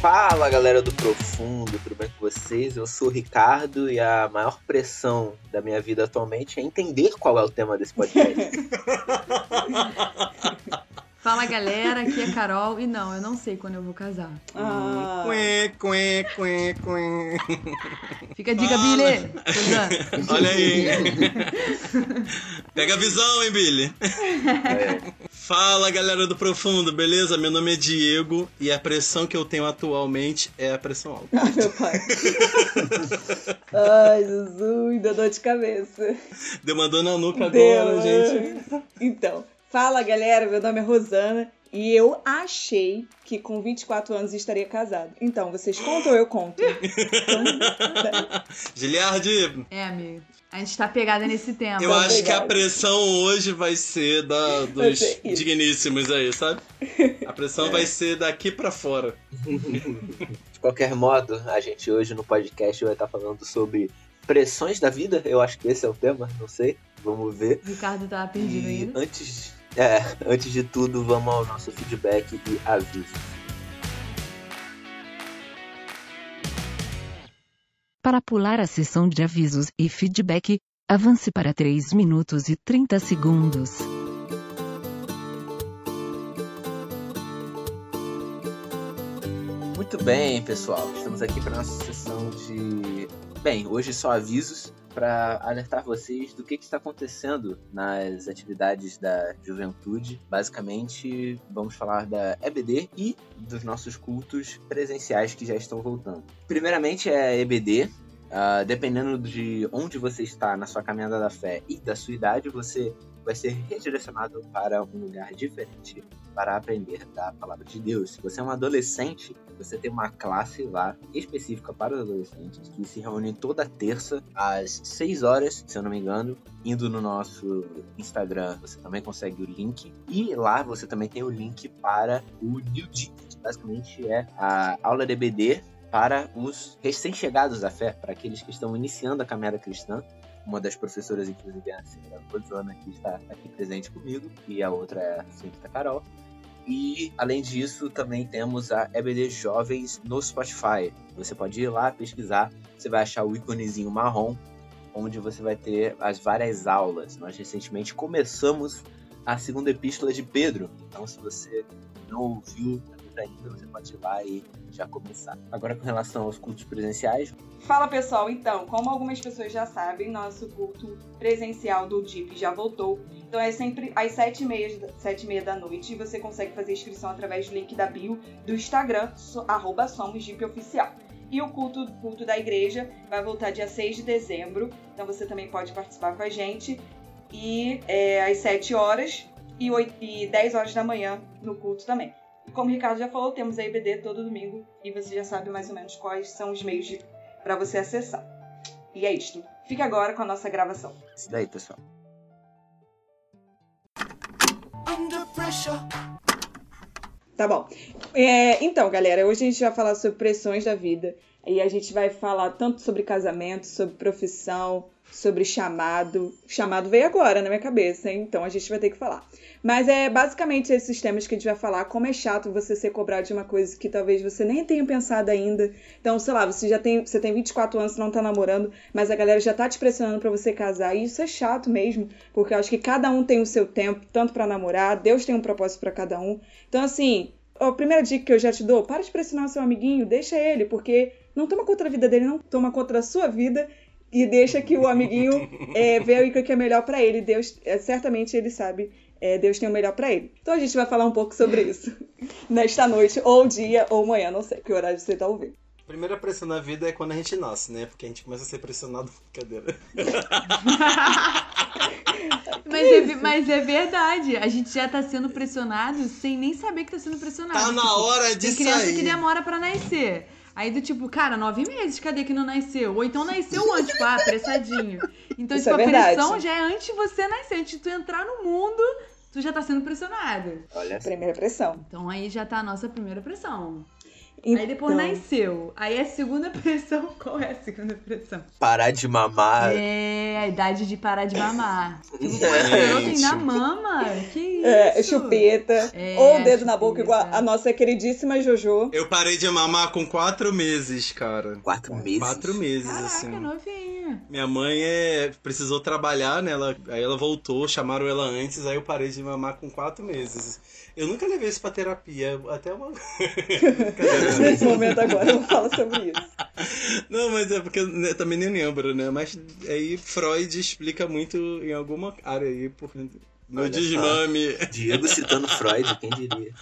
Fala galera do Profundo, tudo bem com vocês? Eu sou o Ricardo e a maior pressão da minha vida atualmente é entender qual é o tema desse podcast. Fala galera, aqui é Carol e não, eu não sei quando eu vou casar. Ah, Quê, quê, quê, quê. Fica a dica. Billy. Suzana. Olha aí. Pega a visão, hein, Billy? É, Fala, galera do Profundo, beleza? Meu nome é Diego e a pressão que eu tenho atualmente é a pressão alta. Ai, meu pai. Ai, Jesus, deu dor de cabeça. Demandou na nuca Deu, agora, gente. Então, fala galera, meu nome é Rosana e eu achei que com 24 anos estaria casado. Então, vocês contam ou eu conto? Giliardi, É, amigo. A gente tá pegada nesse tema. eu Tá acho que a pressão hoje vai ser da, dos ser digníssimos aí, sabe? A pressão É. vai ser daqui pra fora. De qualquer modo, a gente hoje no podcast vai estar falando sobre pressões da vida. Eu acho que esse é o tema, não sei. Vamos ver. O Ricardo tava perdido E ainda. antes, é, antes de tudo, vamos ao nosso feedback e aviso. Para pular a sessão de avisos e feedback, avance para 3 minutos e 30 segundos. Muito bem, pessoal. Estamos aqui para nossa sessão de. Bem, hoje só avisos para alertar vocês do que, que está acontecendo nas atividades da juventude. Basicamente, vamos falar da EBD e dos nossos cultos presenciais que já estão voltando. Primeiramente é a EBD. Ah, dependendo de onde você está na sua caminhada da fé e da sua idade, você vai ser redirecionado para um lugar diferente para aprender da palavra de Deus. Se você é um adolescente, você tem uma classe lá específica para os adolescentes que se reúne toda terça às 6 horas, se eu não me engano. Indo no nosso Instagram, você também consegue o link. E lá você também tem o link para o New que basicamente é a aula de EBD para os recém-chegados à fé, para aqueles que estão iniciando a caminhada cristã. Uma das professoras, inclusive, é a senhora Rosana, que está aqui presente comigo, e a outra é a senhorita Carol. E além disso, também temos a EBD Jovens no Spotify. Você pode ir lá pesquisar, você vai achar o íconezinho marrom, onde você vai ter as várias aulas. Nós recentemente começamos a segunda epístola de Pedro. Então, se você não ouviu ainda, você pode ir lá e já começar. Agora, com relação aos cultos presenciais, Fala pessoal, então, como algumas pessoas já sabem, nosso culto presencial do DIP já voltou. Então é sempre às 7h30, sete e meia da noite e você consegue fazer inscrição através do link da bio do Instagram, so, arroba. E o culto, culto da igreja vai voltar dia 6 de dezembro, então você também pode participar com a gente. E é, às 7 horas e, 8, e 10 horas da manhã no culto também. E como o Ricardo já falou, temos a IBD todo domingo e você já sabe mais ou menos quais são os meios de para você acessar. E é isto. Fique agora com a nossa gravação. isso daí, pessoal. Tá bom. É, então, galera, hoje a gente vai falar sobre pressões da vida. E a gente vai falar tanto sobre casamento, sobre profissão, sobre chamado. Chamado veio agora na minha cabeça, hein? então a gente vai ter que falar. Mas é basicamente esses temas que a gente vai falar. Como é chato você ser cobrado de uma coisa que talvez você nem tenha pensado ainda. Então, sei lá, você já tem, você tem 24 anos, não tá namorando, mas a galera já tá te pressionando pra você casar. E isso é chato mesmo, porque eu acho que cada um tem o seu tempo, tanto pra namorar, Deus tem um propósito pra cada um. Então, assim, a primeira dica que eu já te dou, para de pressionar o seu amiguinho, deixa ele, porque não toma contra a vida dele, não toma contra a sua vida e deixa que o amiguinho é, veja o que é melhor pra ele. Deus, é, certamente ele sabe, é, Deus tem o melhor pra ele. Então a gente vai falar um pouco sobre isso nesta noite, ou dia, ou manhã, não sei que horário você tá ouvindo. A primeira pressão na vida é quando a gente nasce, né? Porque a gente começa a ser pressionado. Brincadeira. Mas é, mas é verdade. A gente já tá sendo pressionado sem nem saber que tá sendo pressionado. Tá na Tipo, hora de Tem criança sair. que demora pra nascer. Aí do tipo, cara, nove meses, cadê que não nasceu? Ou então nasceu antes, tipo, ah, apressadinho. Então, Isso tipo, é a pressão já é antes de você nascer. Antes de tu entrar no mundo, tu já tá sendo pressionado. Olha. Primeira pressão. Então aí já tá a nossa primeira pressão. Aí depois Então, nasceu. Aí a segunda pressão, qual é a segunda pressão? Parar de mamar. É a idade de parar de mamar. Tipo, pô, esse garoto ainda mama. Que isso? É, chupeta. É, ou o dedo na boca, igual a nossa queridíssima Jojo. Eu parei de mamar com quatro meses, cara. Quatro meses. Quatro meses, Caraca, assim. Minha mãe é, precisou trabalhar, né? Ela, aí ela voltou, chamaram ela antes, aí eu parei de mamar com quatro meses. Eu nunca levei isso pra terapia, até uma. Nesse momento agora eu falo sobre isso. Não, mas é porque eu também nem lembro, né? Mas aí Freud explica muito em alguma área aí, por meu Olha só. desmame. Diego citando Freud, quem diria?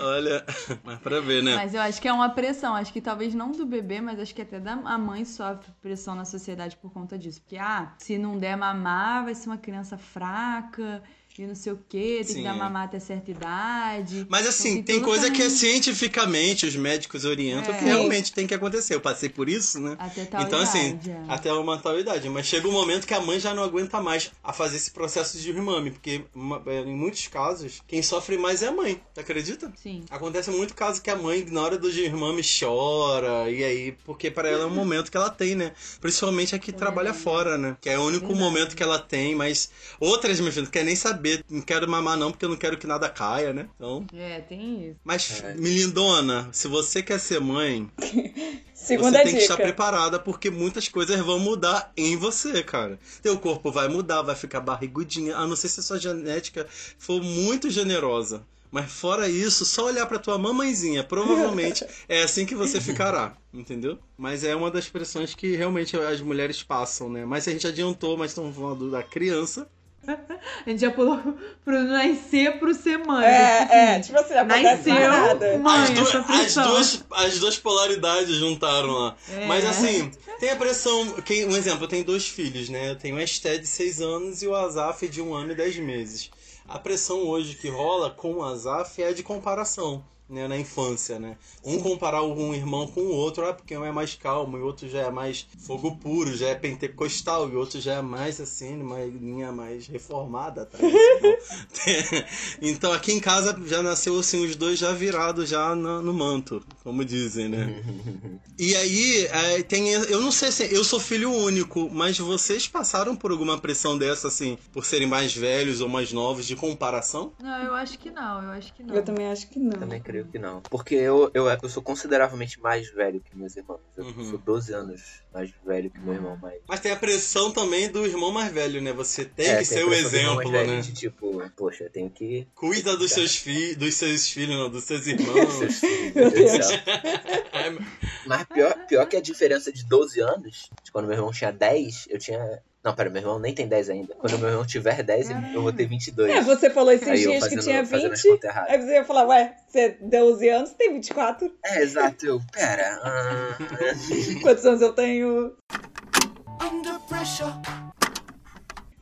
Olha, mas pra ver, né? Mas eu acho que é uma pressão. Acho que talvez não do bebê, mas acho que até da a mãe sofre pressão na sociedade por conta disso. Porque, ah, se não der mamar, vai ser uma criança fraca e não sei o quê, tem Sim, que dar é. mamar até certa idade. Mas assim, Então, tem tudo coisa que é cientificamente os médicos orientam É. que realmente tem que acontecer. Eu passei por isso, né? Até tal Então, assim, idade, é. até uma tal idade. Mas chega um momento que a mãe já não aguenta mais a fazer esse processo de desmame, porque é, em muitos casos, quem sofre mais é a mãe. Acredita? Sim. Acontece muito caso que a mãe, na hora do desmame, chora, e aí, porque para ela é um momento que ela tem, né? Principalmente a que trabalha fora, né? Que é o único momento que ela tem, mas outras, meu filho, não quer nem saber, não quero mamar não, porque eu não quero que nada caia, né? Então. É, tem isso. Mas, É. Melindona, se você quer ser mãe, Segunda você tem que estar dica. preparada porque muitas coisas vão mudar em você, cara. Teu corpo vai mudar, vai ficar barrigudinha, a não ser se a sua genética for muito generosa. Mas fora isso, só olhar pra tua mamãezinha, provavelmente é assim que você ficará, entendeu? Mas é uma das pressões que realmente as mulheres passam, né? Mas a gente adiantou, mas estamos falando da criança. A gente já pulou pro nascer pro ser mãe. É, Tipo é, assim, tipo assim, acontece Nasceu, nada. mãe, as, duas, as, duas, as duas polaridades juntaram lá. É. Mas assim, tem a pressão. Quem, um exemplo, eu tenho dois filhos, né? Eu tenho a Esté de 6 anos e o Azaf de 1 ano e 10 meses. A pressão hoje que rola com o Azaf é de comparação. Né, na infância, né? Um comparar um irmão com o outro, ah, porque um é mais calmo, e o outro já é mais fogo puro, já é pentecostal, e o outro já é mais assim, uma linha mais reformada, tá? então aqui em casa já nasceu assim, os dois já virados já no, no manto, como dizem, né? E aí, é, tem. Eu não sei se. Eu sou filho único, mas vocês passaram por alguma pressão dessa, assim, por serem mais velhos ou mais novos, de comparação? Não, eu acho que não, eu acho que não. Eu também acho que não. Também creio que não. Porque eu, eu, eu sou consideravelmente mais velho que meus irmãos. Eu Uhum. sou 12 anos mais velho que meu irmão mais. Mas tem a pressão também do irmão mais velho, né? Você tem É, que ser a o exemplo, velho né? De tipo, poxa, tenho que. Cuida dos seus filhos, dos seus filhos, não, dos seus irmãos. Seus filhos, Meu meu Deus do Deus. céu. É, Mas pior, pior que a diferença de 12 anos, de quando meu irmão tinha 10, eu tinha. Não, pera, meu irmão nem tem 10 ainda. Quando meu irmão tiver 10, eu vou ter 22. É, você falou esses Aí dias fazendo, que tinha fazendo as 20. contas erradas. Aí você ia falar, ué, você deu 11 anos, você tem 24. É, exato. Eu, pera. ah, Quantos anos eu tenho?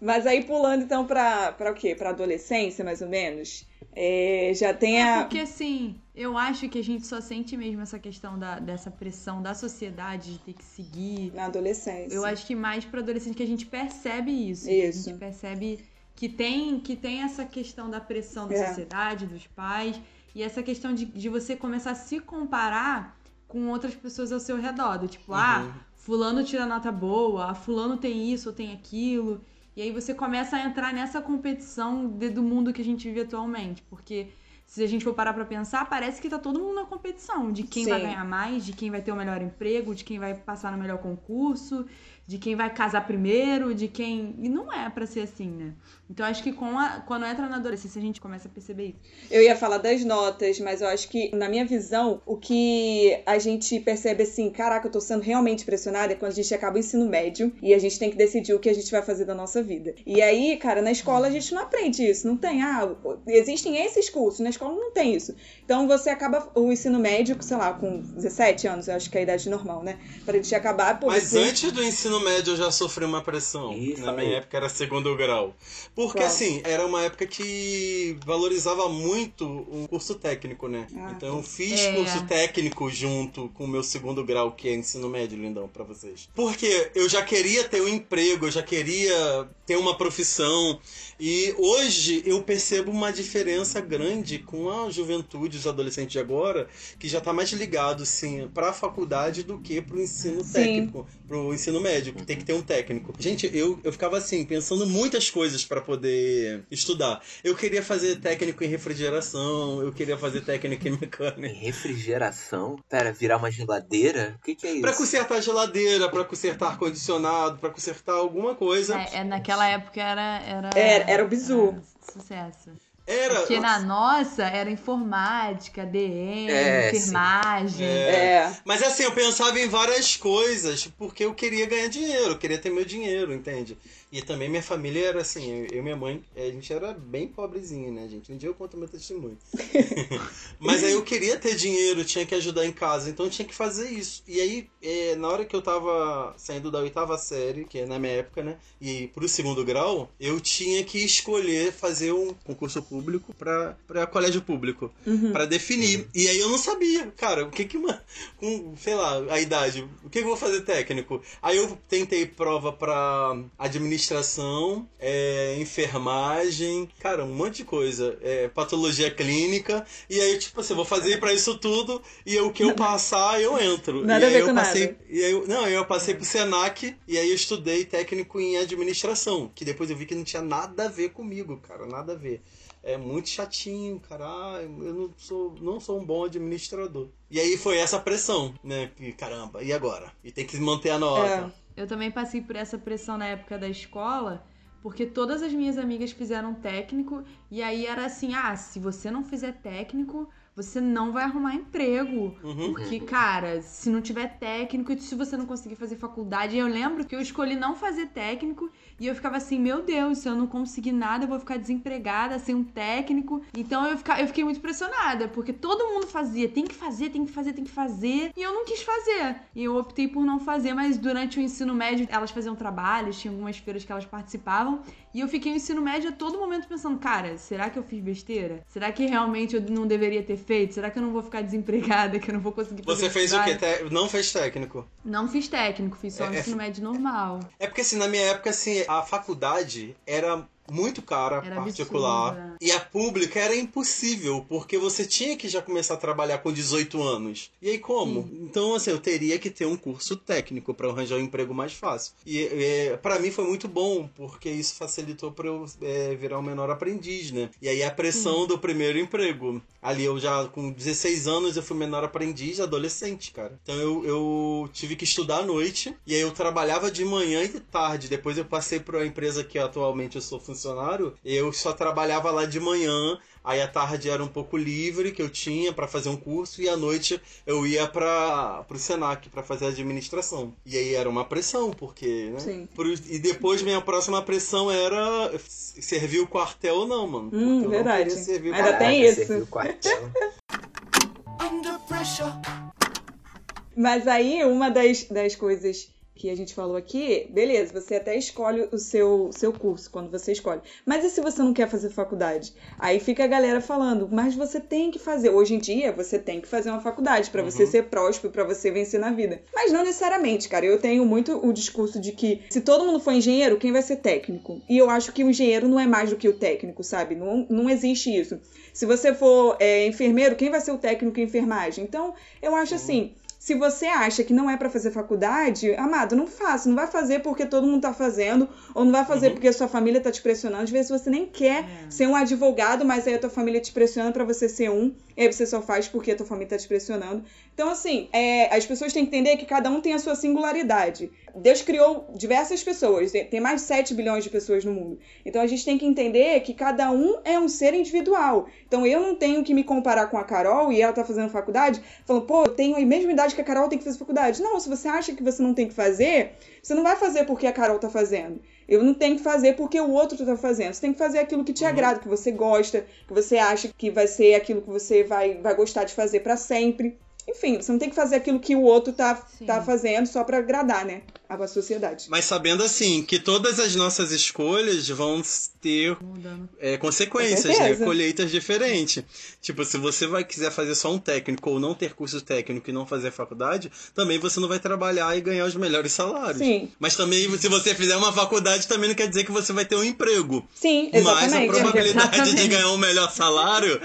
Mas aí pulando então pra, pra o quê? Pra adolescência, mais ou menos. É, já tem É a. porque assim, eu acho que a gente só sente mesmo essa questão da, dessa pressão da sociedade de ter que seguir. Na adolescência. Eu acho que mais pra adolescente que a gente percebe isso. Isso. A gente percebe que tem, que tem essa questão da pressão da É. sociedade, dos pais, e essa questão de, de você começar a se comparar com outras pessoas ao seu redor. Do tipo, ah, Uhum. fulano tira nota boa, ah, fulano tem isso ou tem aquilo. E aí você começa a entrar nessa competição de- do mundo que a gente vive atualmente. Porque se a gente for parar pra pensar, parece que tá todo mundo na competição. De quem vai Sim. ganhar mais, de quem vai ter o melhor emprego, de quem vai passar no melhor concurso, de quem vai casar primeiro, de quem. E não é pra ser assim, né? Então acho que com a- quando entra na adolescência a gente começa a perceber isso. Eu ia falar das notas, mas eu acho que, na minha visão, o que a gente percebe assim, caraca, eu tô sendo realmente pressionada é quando a gente acaba o ensino médio e a gente tem que decidir o que a gente vai fazer da nossa vida. E aí, cara, na escola a gente não aprende isso, não tem. Ah, existem esses cursos, na escola não tem isso. Então você acaba o ensino médio, sei lá, com 17 anos, eu acho que é a idade normal, né? Pra gente acabar, pô, Mas antes do ensino ensino médio eu já sofri uma pressão. Ih, Na minha aí. época era segundo grau. Porque, Qual? assim, era uma época que valorizava muito o curso técnico, né? Ah, então eu fiz É. curso técnico junto com o meu segundo grau, que é ensino médio, lindão, pra vocês. Porque eu já queria ter um emprego, eu já queria ter uma profissão. E hoje eu percebo uma diferença grande com a juventude, os adolescentes de agora, que já tá mais ligado, sim, pra faculdade do que pro ensino Sim. técnico, pro ensino médio, que tem que ter um técnico. Gente, eu, eu ficava assim, pensando muitas coisas pra poder estudar. Eu queria fazer técnico em refrigeração, eu queria fazer técnico em Em mecânica. refrigeração? Pera, virar uma geladeira? O que, que é isso? Pra consertar geladeira, pra consertar ar-condicionado, pra consertar alguma coisa. É, é, naquela época era. Era, Era- era o bizu. era sucesso. Era. Porque na nossa era informática, DM, É, enfermagem. É. Mas assim, eu pensava em várias coisas, porque eu queria ganhar dinheiro, eu queria ter meu dinheiro, entende? E também minha família era assim, eu e minha mãe, a gente era bem pobrezinha, né, gente? Um dia eu conto meu testemunho. Mas aí eu queria ter dinheiro, tinha que ajudar em casa, então eu tinha que fazer isso. E aí, é, na hora que eu tava saindo da oitava série, que é na minha época, né, e pro segundo grau, eu tinha que escolher fazer um concurso público pra, pra colégio público Uhum. Pra definir. E aí eu não sabia, cara, o que que uma. Com, sei lá, a idade, o que que eu vou fazer técnico? Aí eu tentei prova pra administração, é, enfermagem, cara, um monte de coisa. É, patologia clínica. E aí, tipo assim, eu vou fazer pra isso tudo e o que eu passar, eu entro. Nada e a aí ver eu com passei, nada. E aí não, eu passei pro Senac e aí eu estudei técnico em administração, que depois eu vi que não tinha nada a ver comigo, cara, nada a ver. É muito chatinho, cara. Ah, eu não sou, não sou um bom administrador. E aí foi essa pressão, né? Que, caramba, e agora? E tem que manter a nota. Eu também passei por essa pressão na época da escola, porque todas as minhas amigas fizeram técnico, e aí era assim: ah, se você não fizer técnico, você não vai arrumar emprego. Uhum. Porque, cara, se não tiver técnico se você não conseguir fazer faculdade, eu lembro que eu escolhi não fazer técnico e eu ficava assim, meu Deus, se eu não conseguir nada, eu vou ficar desempregada, sem um técnico. Então eu, fica, eu fiquei muito pressionada, porque todo mundo fazia, tem que fazer, tem que fazer, tem que fazer, e eu não quis fazer. E eu optei por não fazer, mas durante o ensino médio elas faziam trabalhos, tinha algumas feiras que elas participavam, e eu fiquei no ensino médio a todo momento pensando, cara, será que eu fiz besteira? Será que realmente eu não deveria ter feito? Será que eu não vou ficar desempregada, que eu não vou conseguir fazer Você fez o quê? Té- Não fez técnico. Não fiz técnico, fiz só É- é- ensino médio normal. É porque assim, na minha época, assim, a faculdade era muito cara, Era particular. absurda. E a pública era impossível, porque você tinha que já começar a trabalhar com 18 anos. E aí como? Então, assim, eu teria que ter um curso técnico para arranjar um emprego mais fácil. E para mim foi muito bom, porque isso facilitou para eu é, virar um menor aprendiz, né? E aí a pressão do primeiro emprego. Ali eu já, com 16 anos, eu fui menor aprendiz, adolescente, cara. Então eu, eu tive que estudar à noite, e aí eu trabalhava de manhã e de tarde. Depois eu passei para a empresa que atualmente eu sou funcionário, eu só trabalhava lá de manhã, aí à tarde era um pouco livre que eu tinha para fazer um curso, e à noite eu ia para o Senac para fazer administração. E aí era uma pressão, porque, né? Sim. Por- e depois minha próxima pressão era servir o quartel ou não, mano. Hum, eu não verdade. Ainda quartel. tem isso. o quartel. Mas aí, uma das, das coisas que a gente falou aqui, beleza, você até escolhe o seu, seu curso quando você escolhe. Mas e se você não quer fazer faculdade? Aí fica a galera falando, mas você tem que fazer. Hoje em dia, você tem que fazer uma faculdade você Uhum. ser próspero, pra você vencer na vida. Mas não necessariamente, cara. Eu tenho muito o discurso de que se todo mundo for engenheiro, quem vai ser técnico? E eu acho que o engenheiro não é mais do que o técnico, sabe? Não, não existe isso. Se você for é, enfermeiro, quem vai ser o técnico em enfermagem? Então, eu acho assim. Se você acha que não é pra fazer faculdade, amado, não faça. Não vai fazer porque todo mundo tá fazendo, ou não vai fazer Uhum. porque a sua família tá te pressionando. Às vezes você nem quer É. ser um advogado, mas aí a tua família te pressiona pra você ser um, e aí você só faz porque a tua família tá te pressionando. Então, assim, é, as pessoas têm que entender que cada um tem a sua singularidade. Deus criou diversas pessoas, tem- tem mais de 7 bilhões de pessoas no mundo. Então a gente tem que entender que cada um é um ser individual. Então eu não tenho que me comparar com a Carol e ela tá fazendo faculdade, falando, pô, eu tenho a mesma idade que a Carol, tem que fazer faculdade. Não, se você acha que você não tem que fazer, você não vai fazer porque a Carol tá fazendo. Eu não tenho que fazer porque o outro tá fazendo. Você tem que fazer aquilo que te Uhum. agrada, que você gosta, que você acha que vai ser aquilo que você vai, vai gostar de fazer pra sempre. Enfim, você não tem que fazer aquilo que o outro tá, Sim. tá fazendo só pra agradar, né? A sociedade. Mas sabendo assim, que todas as nossas escolhas vão ter é, consequências, né? Colheitas diferentes. Tipo, se você vai quiser fazer só um técnico ou não ter curso técnico e não fazer faculdade, também você não vai trabalhar e ganhar os melhores salários. Sim. Mas também, se você fizer uma faculdade, também não quer dizer que você vai ter um emprego. Sim, Mas a exatamente. probabilidade de Exatamente. ganhar um melhor salário,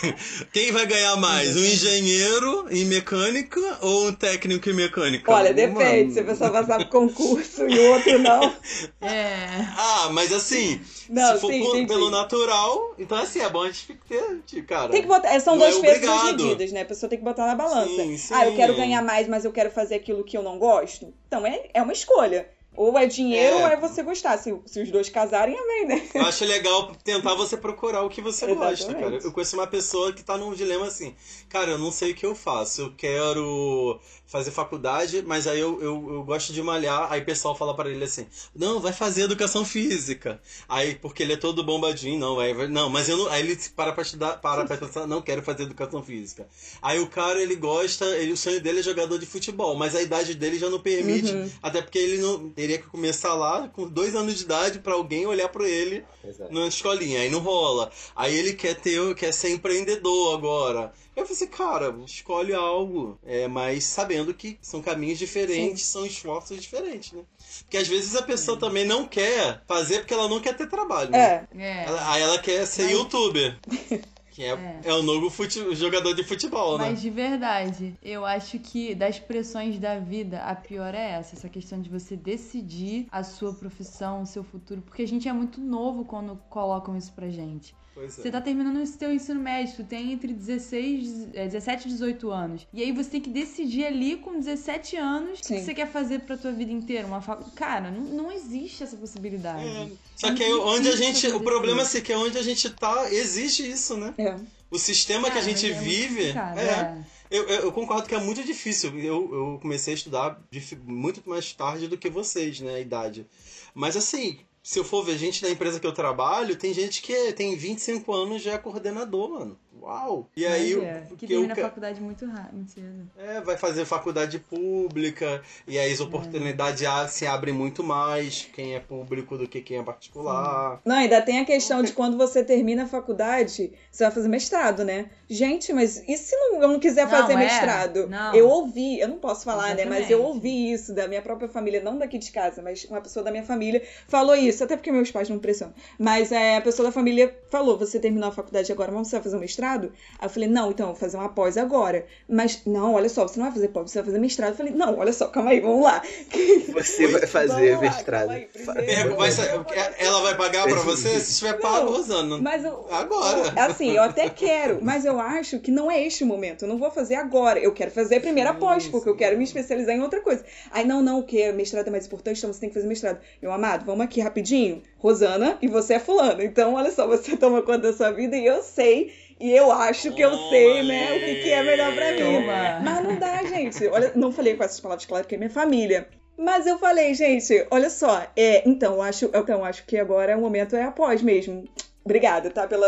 quem vai ganhar mais? Um engenheiro em mecânica ou um técnico em mecânica? Olha, depende. Se a pessoa passar por concurso e o outro não. É. Ah, mas assim, Não, se for sim, por- entendi. pelo natural, então assim, é bom a gente ter, de- cara. Tem que botar. é, São Não dois é pesos e medidas, né? A pessoa tem que botar na balança. Sim, sim. Ah, eu quero ganhar mais, mas eu quero fazer aquilo que eu não gosto. Então é, é uma escolha. Ou é dinheiro É. ou é você gostar. Se, se os dois casarem, amém, né? Eu acho legal tentar você procurar o que você gosta, Exatamente. cara. Eu conheço uma pessoa que tá num dilema assim, cara, eu não sei o que eu faço. Eu quero fazer faculdade, mas aí eu, eu, eu gosto de malhar. Aí o pessoal fala pra ele assim: Não, vai fazer educação física. Aí, porque ele é todo bombadinho, não, vai, vai- não, mas eu não. Aí ele para pra estudar, para pra pensar, não quero fazer educação física. Aí o cara, ele gosta, ele, o sonho dele é jogador de futebol, mas a idade dele já não permite, Uhum. até porque ele não teria que começar lá com dois anos de idade pra alguém olhar pra ele Exato. na escolinha, aí não rola. Aí ele quer ter, quer ser empreendedor agora. Eu falei assim, cara, escolhe algo, é, mas sabendo que são caminhos diferentes, são esforços diferentes, né? Porque às vezes a pessoa também não quer fazer porque ela não quer ter trabalho. né? É. É. Ela- aí ela quer ser Mas- youtuber. Que é, É. é o novo fute- jogador de futebol, né? Mas de verdade, eu acho que das pressões da vida, a pior é essa, essa questão de você decidir a sua profissão, o seu futuro, porque a gente é muito novo quando colocam isso pra gente. Pois é. Você tá terminando o seu ensino médio, tu tem entre 16, é, 17 e 18 anos. E aí você tem que decidir ali com 17 anos o que Sim. você quer fazer pra tua vida inteira. Uma fa... Cara, não, não existe essa possibilidade. É. Só É que onde a gente. O problema é que é onde a gente tá, exige isso, né? É. O sistema que a Cara, gente é vive. é. é. Eu, eu, eu concordo que é muito difícil. Eu, eu comecei a estudar muito mais tarde do que vocês, né? A idade. Mas assim, se eu for ver gente da empresa que eu trabalho, tem gente que tem 25 anos já é coordenador, mano. Uau! E aí, Mas é, o que que eu termina a faculdade muito rápido, muito cedo. é, vai fazer faculdade pública, e aí as oportunidades a- se abrem muito mais, quem é público do que quem é particular. Não, ainda tem a questão de quando você termina a faculdade, você vai fazer mestrado, né? Gente, mas e se não, eu não quiser Não, fazer é. mestrado? Não. Eu ouvi, eu não posso falar, né? Mas eu Exatamente. ouvi isso da minha própria família, não daqui de casa, mas uma pessoa da minha família falou isso, até porque meus pais não pressionam. Mas é, a pessoa da família falou: você terminou a faculdade agora, mas você vai fazer um mestrado? Aí eu falei, não, então eu vou fazer uma pós agora. Mas, não, olha só, você não vai fazer pós, você vai fazer mestrado. Eu falei, não, olha só, calma aí, vamos lá. Você vai fazer Vamos lá, mestrado. calma aí, primeiro. É, vai sa- ela vai pagar pra você? Se tiver pago, Rosana. Mas eu, Agora. eu- assim, eu até quero, mas eu acho que não é este o momento. Eu não vou fazer agora. Eu quero fazer primeiro após, porque eu quero me especializar em outra coisa. Aí, não, não, o que? Mestrado é mais importante, então você tem que fazer mestrado. Meu amado, vamos aqui rapidinho. Rosana e você é fulano. Então, olha só, você toma conta da sua vida e eu sei. E eu acho que eu Toma, sei, né, o que, que é melhor pra mim. Toma. Mas não dá, gente. Olha, não falei com essas palavras, claro que é minha família. Mas eu falei, gente, olha só, é, então, eu acho, então, acho que agora o momento é após mesmo. Obrigada, tá? Pela.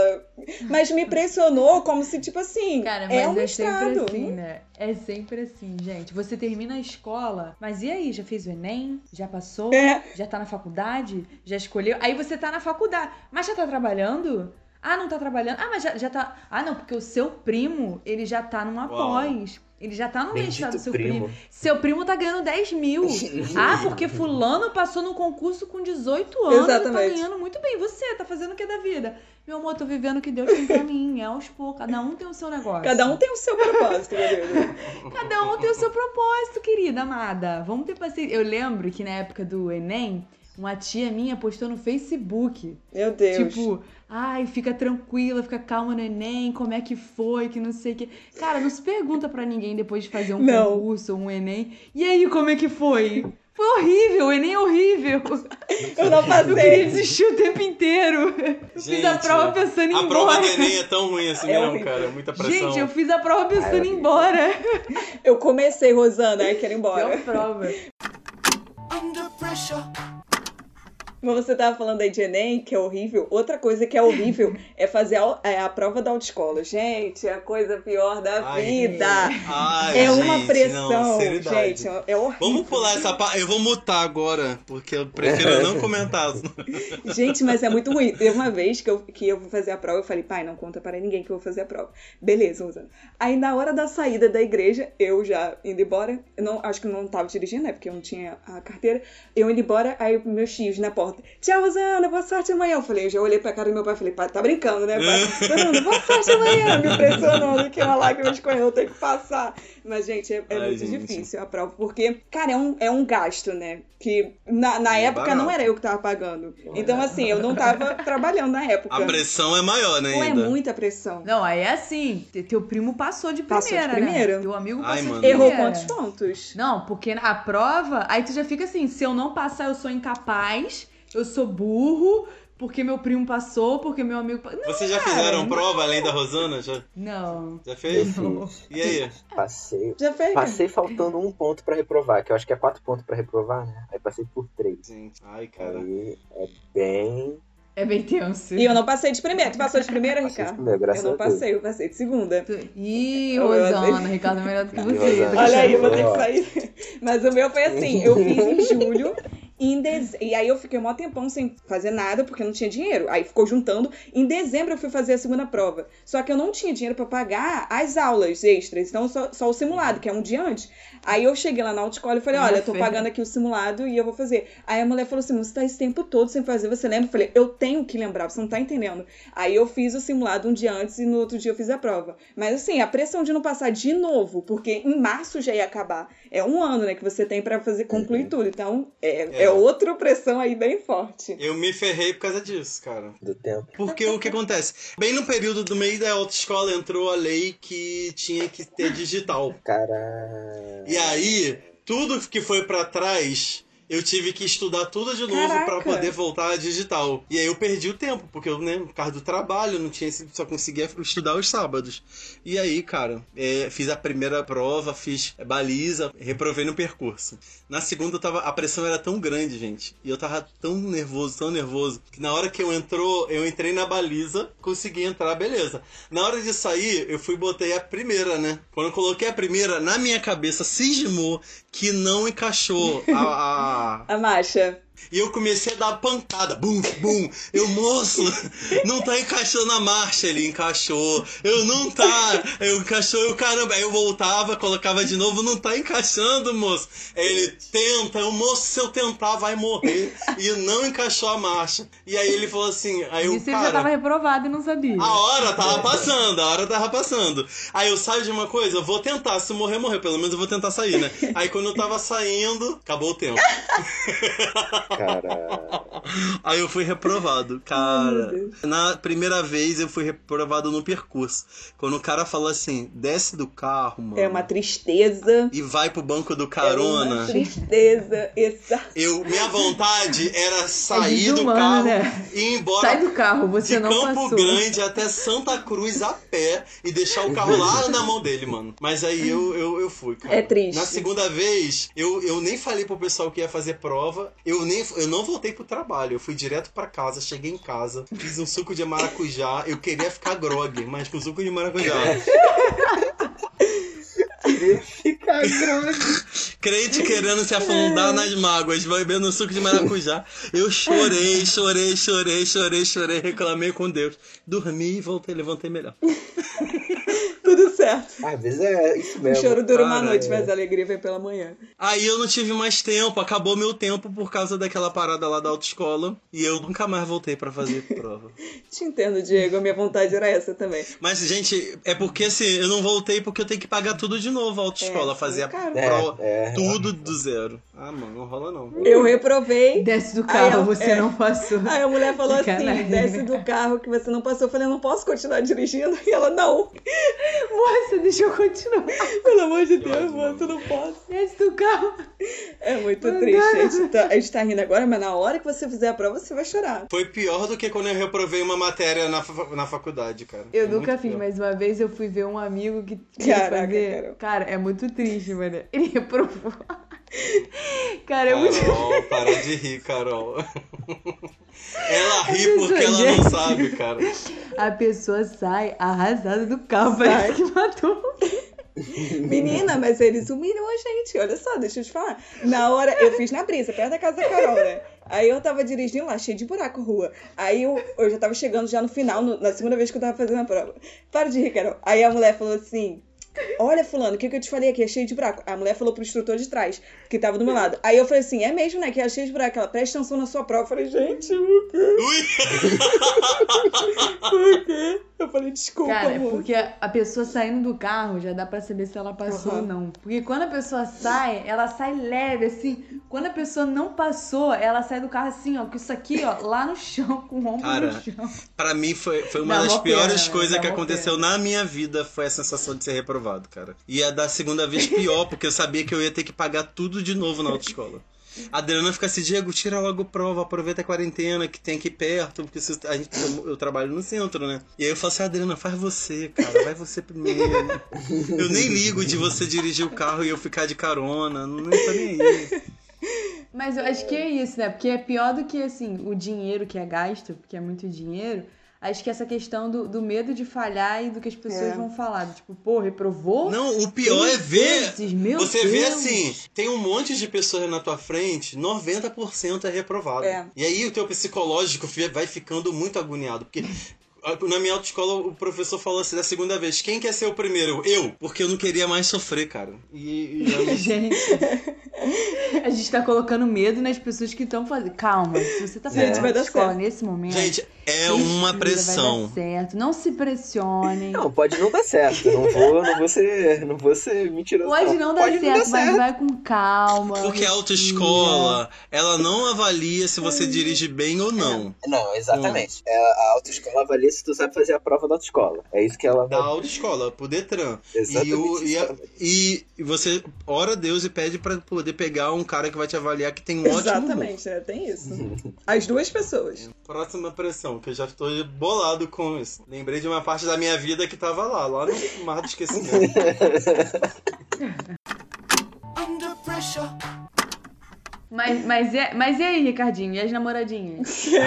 Mas me pressionou como se, tipo assim, Cara, mas é é, um mestrado. sempre assim, né? É sempre assim, gente. Você termina a escola, mas e aí? Já fez o Enem? Já passou? É. Já tá na faculdade? Já escolheu? Aí você tá na faculdade, mas já tá trabalhando? Ah, não tá trabalhando? Ah, mas já, já tá. Ah, não, porque o seu primo, ele já tá numa Uau. pós. Ele já tá no mestrado, seu primo. primo. Seu primo tá ganhando 10 mil. Ah, porque fulano passou no concurso com 18 anos e tá Exatamente. ganhando muito bem. Você tá fazendo o que da vida? Meu amor, tô vivendo o que Deus tem pra mim. É aos poucos. Cada um tem o seu negócio. Cada um tem o seu propósito, meu Deus. Cada um tem o seu propósito, querida amada. Vamos ter paciência. Eu lembro que na época do Enem, uma tia minha postou no Facebook. Meu Deus. Tipo, ai, fica tranquila, fica calma no Enem, como é que foi, que não sei o que. Cara, não se pergunta pra ninguém depois de fazer um Não. concurso ou um Enem. E aí, como é que foi? Foi horrível, o Enem é horrível. eu não Eu queria passei. desistir o tempo inteiro. Eu fiz a Gente, prova pensando em ir A prova embora. do Enem é tão ruim assim, É não, horrível. cara. Muita pressão. Gente, eu fiz a prova pensando Ai, em ir embora. Eu comecei, Rosana, aí quero ir embora. Pior prova. Under pressure. Mas você tava falando aí de Enem, que é horrível. Outra coisa que é horrível é fazer a, é a prova da autoescola. Gente, é a coisa pior da Ai, vida. Ai, é uma gente, pressão, não, seriedade. gente. É horrível. Vamos pular essa parte. Eu vou mutar agora, porque eu prefiro não comentar. Gente, mas é muito ruim. Teve uma vez que eu, que eu vou fazer a prova, eu falei, pai, não conta para ninguém que eu vou fazer a prova. Beleza, Rosana. Aí na hora da saída da igreja, eu já indo embora, eu não, acho que eu não tava dirigindo, né? Porque eu não tinha a carteira. Eu indo embora, aí meus tios na porta. Tchau, Rosana, boa sorte amanhã. Eu falei, eu já olhei pra cara do meu pai e falei, pai, tá brincando, né, pai? Rosana, boa sorte amanhã. Me pressionando que uma lágrima escorreu, eu tenho que passar. Mas, gente, é, é Ai, muito gente. difícil a prova, porque, cara, é um, é um gasto, né? Que na, na Não é época não barato. era eu que tava pagando. Então, assim, eu não tava trabalhando na época. A pressão é maior, né, Pô, é ainda. muita pressão. Não, aí é assim, te- teu primo passou de Passou de primeira, primeira. né? Teu amigo Ai, passou mano. de Errou primeira. quantos pontos? Não, porque a prova, aí tu já fica assim, se eu não passar, eu sou incapaz, eu sou burro, porque meu primo passou, porque meu amigo... Não, Vocês já cara, fizeram não. prova além da Rosana? Já, Não. já fez? fiz. E aí? Passei. Já fez? Passei faltando um ponto pra reprovar, que eu acho que é quatro pontos pra reprovar, né? Aí passei por três. Gente, ai, cara. Aí é bem. É bem tenso. E eu não passei de primeira. Tu passou de primeira, Passei de Ricardo? primeira, graças eu não a Deus. passei, eu passei de segunda. Ih, Rosana, Ricardo é melhor do que você. Olha aí, eu vou ter que sair. Mas o meu foi assim, eu fiz em julho. E, em dez... e aí eu fiquei um maior tempão sem fazer nada, porque não tinha dinheiro. Aí ficou juntando. Em dezembro eu fui fazer a segunda prova. Só que eu não tinha dinheiro pra pagar as aulas extras. Então só, só o simulado, que é um dia antes. Aí eu cheguei lá na autoescola e falei, olha, eu tô pagando aqui o simulado e eu vou fazer. Aí a mulher falou assim, você tá esse tempo todo sem fazer, você lembra? Eu falei, eu tenho que lembrar, você não tá entendendo. Aí eu fiz o simulado um dia antes e no outro dia eu fiz a prova. Mas assim, a pressão de não passar de novo, porque em março já ia acabar. É um ano, né, que você tem pra fazer concluir tudo. Então, é, é. É. outra pressão aí bem forte. Eu me ferrei por causa disso, cara. Do tempo. Porque o que acontece? Bem no período do meio da autoescola entrou a lei que tinha que ter digital. Cara. E aí, tudo que foi pra trás, eu tive que estudar tudo de novo pra poder voltar a digital. E aí eu perdi o tempo, porque eu, né, por causa do trabalho, não tinha só conseguia estudar os sábados. E aí, cara, é, fiz a primeira prova, fiz baliza, reprovei no percurso. Na segunda eu tava, a pressão era tão grande, gente, e eu tava tão nervoso, tão nervoso, que na hora que eu entrou, eu entrei na baliza, consegui entrar, beleza. Na hora de sair, eu fui e botei a primeira, né? Quando eu coloquei a primeira, na minha cabeça cismou que não encaixou a- a A marcha. E eu comecei a dar pancada. Bum, bum. Eu, moço, não tá encaixando a marcha. Ele encaixou. Eu, não tá. Eu encaixou. Eu, caramba. Aí eu voltava, colocava de novo. Não tá encaixando, moço. Aí ele tenta. Eu, moço, se eu tentar, vai morrer. E não encaixou a marcha. E aí ele falou assim. Aí eu, Isso ele já cara. tava reprovado e não sabia. A hora tava passando, a hora tava passando. Aí eu saio de uma coisa, eu vou tentar, se morrer, morrer. Pelo menos eu vou tentar sair, né? Aí quando eu tava saindo, acabou o tempo. Cara. Aí eu fui reprovado, cara. Deus. Na primeira vez eu fui reprovado no percurso. Quando o cara falou assim, desce do carro, mano. É uma tristeza. E vai pro banco do É uma carona. tristeza. Exato. Eu, minha vontade era sair do desumano, carro né? e ir embora Sai do carro, você de não Campo passou. Grande até Santa Cruz a pé e deixar o carro lá na mão dele, mano. Mas aí eu, eu, eu fui, cara. É triste. Na segunda vez, eu, eu nem falei pro pessoal que ia fazer prova. Eu, nem, eu não voltei pro trabalho. Eu fui direto pra casa, cheguei em casa, fiz um suco de maracujá. Eu queria ficar grog, mas com suco de maracujá. Queria ficar grande. Crente querendo se afundar nas mágoas, bebendo suco de maracujá. Eu chorei, chorei, chorei, chorei, chorei, reclamei com Deus. Dormi e voltei, levantei melhor. Certo. Às vezes é isso O mesmo. choro dura uma noite, é. mas a alegria vem pela manhã. Aí eu não tive mais tempo, acabou meu tempo por causa daquela parada lá da autoescola. E eu nunca mais voltei pra fazer prova. Te entendo, Diego. A minha vontade era essa também. Mas, gente, é porque assim, eu não voltei porque eu tenho que pagar tudo de novo a autoescola, É, fazer a caro. prova, É, é. tudo do zero. Ah, mano, não rola não. Eu reprovei. Desce do carro, você é. não passou. Aí a mulher falou assim: desce do carro que você não passou. Eu falei, eu não posso continuar dirigindo. E ela, não, Moça, deixa eu continuar. pelo amor de Deus, moça, eu não posso. Desce do carro. É muito triste. A gente, tá, a gente tá rindo agora, mas na hora que você fizer a prova, você vai chorar. Foi pior do que quando eu reprovei uma matéria na, na faculdade, cara. Eu Foi nunca fiz, pior. mas uma vez eu fui ver um amigo que queria Caraca, fazer. Carol. Cara, é muito triste, mano. Ele reprovou. Cara, é muito. Carol, para de rir, Carol. Ela ri porque ela gente. não sabe, cara. A pessoa sai arrasada do carro, parece que matou. Menina, mas eles humilham a gente. Olha só, deixa eu te falar. Na hora, eu fiz na brisa, perto da casa da Carol, né? Aí eu tava dirigindo lá, cheio de buraco rua. Aí eu, eu já tava chegando já no final, no- na segunda vez que eu tava fazendo a prova. Para de rir, Carol. Aí a mulher falou assim. Olha, fulano, o que, que eu te falei aqui? É cheio de buraco. A mulher falou pro instrutor de trás, que tava do meu lado. Aí eu falei assim, é mesmo, né? Que é cheio de buraco. Ela, presta atenção na sua prova. Eu falei, gente, por quê? Por quê? Eu falei, desculpa, Cara, é amor. porque a pessoa saindo do carro já dá pra saber se ela passou Aham. ou não. Porque quando a pessoa sai, ela sai leve, assim. Quando a pessoa não passou, ela sai do carro assim, ó, com isso aqui, ó, lá no chão, com o ombro Cara, no chão. Pra mim foi, foi uma Dá das pena, piores né? coisas que aconteceu na minha vida foi a sensação de ser reprovado, cara. E a da segunda vez pior, porque eu sabia que eu ia ter que pagar tudo de novo na autoescola. A Adriana fica assim, Diego, tira logo prova, aproveita a quarentena que tem aqui perto, porque se- a gente, eu, eu trabalho no centro, né? E aí eu falo assim, Adriana, faz você, cara, vai você primeiro. Eu nem ligo de você dirigir o carro e eu ficar de carona, não tô nem aí. Mas eu acho que é isso, né? Porque é pior do que, assim, o dinheiro que é gasto, porque é muito dinheiro. Acho que essa questão do, do medo de falhar e do que as pessoas É. vão falar. Tipo, pô, reprovou? Não, o pior é ver vezes, meu Você vê Deus. assim, tem um monte de pessoas na tua frente, 90% é reprovado. É. E aí o teu psicológico vai ficando muito agoniado, porque na minha autoescola o professor falou assim da segunda vez, quem quer ser o primeiro? Eu, porque eu não queria mais sofrer, cara. E, e Gente, a gente tá colocando medo nas pessoas que estão fazendo. Calma, se você tá Gente, fazendo vai dar escola certo. nesse momento. Gente, é respira, uma Vai pressão. dar certo. Não se pressionem. Não, pode não dar certo. Não vou, não vou ser, não vou ser mentiroso. Pode não dar Pode certo, mas vai com calma. Porque a autoescola, ela não avalia se você dirige bem ou não. Não, exatamente. É, a autoescola avalia se tu sabe fazer a prova da autoescola. É isso que ela Da autoescola, pro Detran. Exatamente. E, o- e, a- e você ora a Deus e pede pra poder pegar um cara que vai te avaliar que tem um ótimo humor. Exatamente, é, tem isso. As duas pessoas. Próxima pressão, que eu já estou bolado com isso. Lembrei de uma parte da minha vida que tava lá, lá no mar do esquecimento. Mas, mas, é, mas e aí, Ricardinho? E as namoradinhas?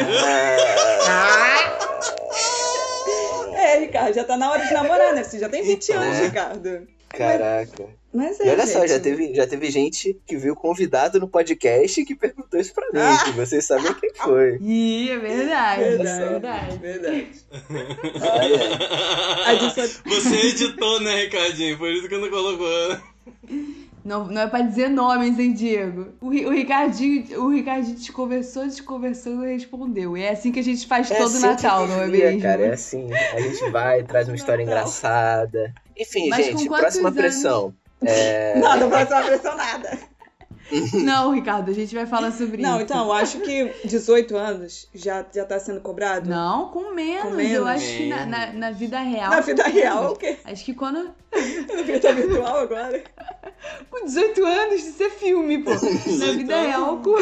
É, Ricardo, já tá na hora de namorar, né? Você já tem 20 Então, anos, é. Ricardo. Caraca. Mas é, E olha só, gente. já teve, já teve gente que viu convidado no podcast que perguntou isso pra mim. Ah! Que vocês sabem quem foi. Ih, é verdade, é Verdade, verdade. verdade. Olha. A gente só- Você editou, né, Ricardinho? Por isso que não colocou. Não, não é pra dizer nomes, hein, Diego? O, o Ricardinho, o Ricardinho desconversou, desconversou e respondeu. E é assim que a gente faz É todo assim Natal, não é mesmo? Cara, é assim. A gente vai, traz uma história engraçada. Enfim, Mas gente, próxima anos? pressão. É, Não, não vai ser uma pressão nada. Não, Ricardo, a gente vai falar sobre Não, isso. então, eu acho que 18 anos já, já tá sendo cobrado. Não, com menos. Com menos. Eu acho que na, na, na vida real. Na vida real, menos. o quê? Acho que quando. Na vida virtual agora. Com 18 anos, isso é filme, pô. Na 18 vida anos. real, com.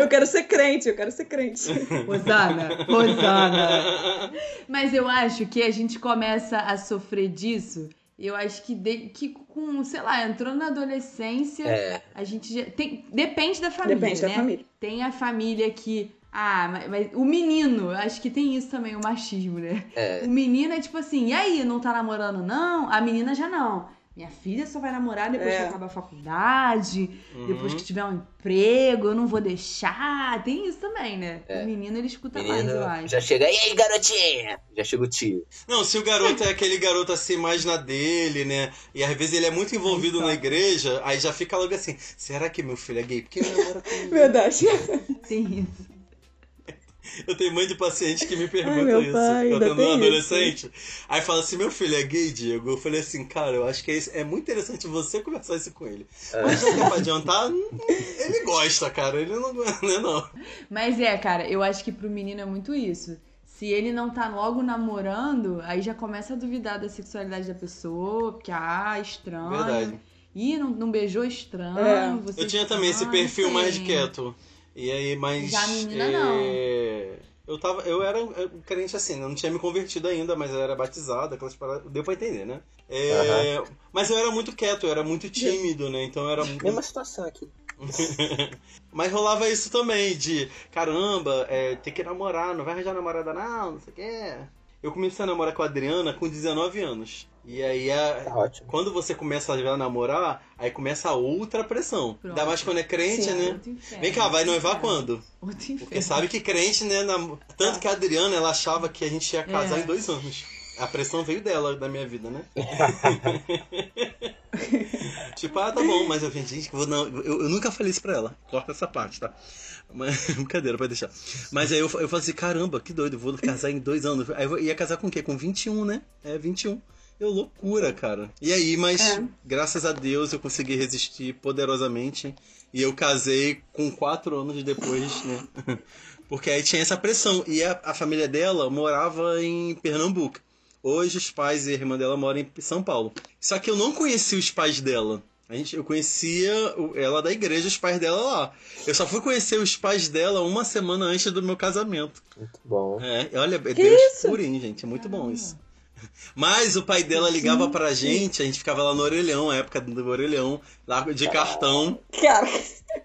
Eu quero ser crente, eu quero ser crente. Rosana, Rosana. Mas eu acho que a gente começa a sofrer disso. Eu acho que, de- que com, sei lá, entrou na adolescência, é, a gente já. Tem, depende da família. Depende né? da família. Tem a família que. Ah, mas, mas o menino, acho que tem isso também, o machismo, né? é. O menino é tipo assim, e aí, não tá namorando, não? A menina já não. Minha filha só vai namorar depois É. que acabar a faculdade, Uhum. depois que tiver um emprego, eu não vou deixar. Tem isso também, né? É. O menino ele escuta mais, Menino eu acho. já chega. E aí, garotinha? Já chega o tio. Não, se o garoto é aquele garoto assim mais na dele, né? E às vezes ele é muito envolvido Aí na igreja, aí já fica logo assim: será que meu filho é gay? Porque ele namora comigo. Verdade. Tem isso. Eu tenho mãe de paciente que me pergunta meu isso. pai, eu ainda tendo um adolescente. Aí fala assim: meu filho é gay, Diego? Eu falei assim, cara, eu acho que é, isso- é muito interessante você conversar isso com ele. Mas já que é pra adiantar, ele gosta, cara. Ele não né, não. Mas é, cara, eu acho que pro menino é muito isso. Se ele não tá logo namorando, aí já começa a duvidar da sexualidade da pessoa, porque, ah, estranho. Verdade. Ih, não, não beijou estranho. É. você Eu tinha também esse perfil mais quieto. E aí, mas. Já a menina, é, Eu tava. Eu era um crente assim, eu não tinha me convertido ainda, mas eu era batizado, aquelas paradas. Deu pra entender, né? É, Mas eu era muito quieto, eu era muito tímido, né? Então eu era. Mesma situação aqui. Mas rolava isso também, de caramba, é, tem que namorar, não vai arranjar namorada não, não sei o que. Eu comecei a namorar com a Adriana com 19 anos. E aí, a- Tá ótimo. quando você começa a namorar, aí começa a outra pressão. Pronto. Ainda mais quando é crente, Sim. né? Inferno, Vem cá, vai noivar quando? Outro inferno. Porque sabe que crente, né? nam- Tanto que a Adriana, ela achava que a gente ia casar É. em dois anos. A pressão veio dela, da minha vida, né? tipo, ah, tá bom, mas eu gente, vou- não, eu, eu nunca falei isso pra ela. Corta essa parte, tá? Mas, brincadeira, pode deixar. Mas aí eu, eu falei assim, caramba, que doido, vou casar em dois anos. Aí eu ia casar com o quê? Com 21, né? É, 21. Eu, loucura, cara. E aí, mas É. graças a Deus eu consegui resistir poderosamente. E eu casei com quatro anos depois, né? Porque aí tinha essa pressão. E a, a família dela morava em Pernambuco. Hoje os pais e a irmã dela moram em São Paulo. Só que eu não conhecia os pais dela. A gente, eu conhecia ela da igreja, os pais dela lá. Eu só fui conhecer os pais dela uma semana antes do meu casamento. Muito bom. É, olha, é Que Deus isso? purinho, gente. É muito bom isso. Mas o pai dela ligava pra gente, a gente ficava lá no orelhão, a época do orelhão, lá de cartão, Cara,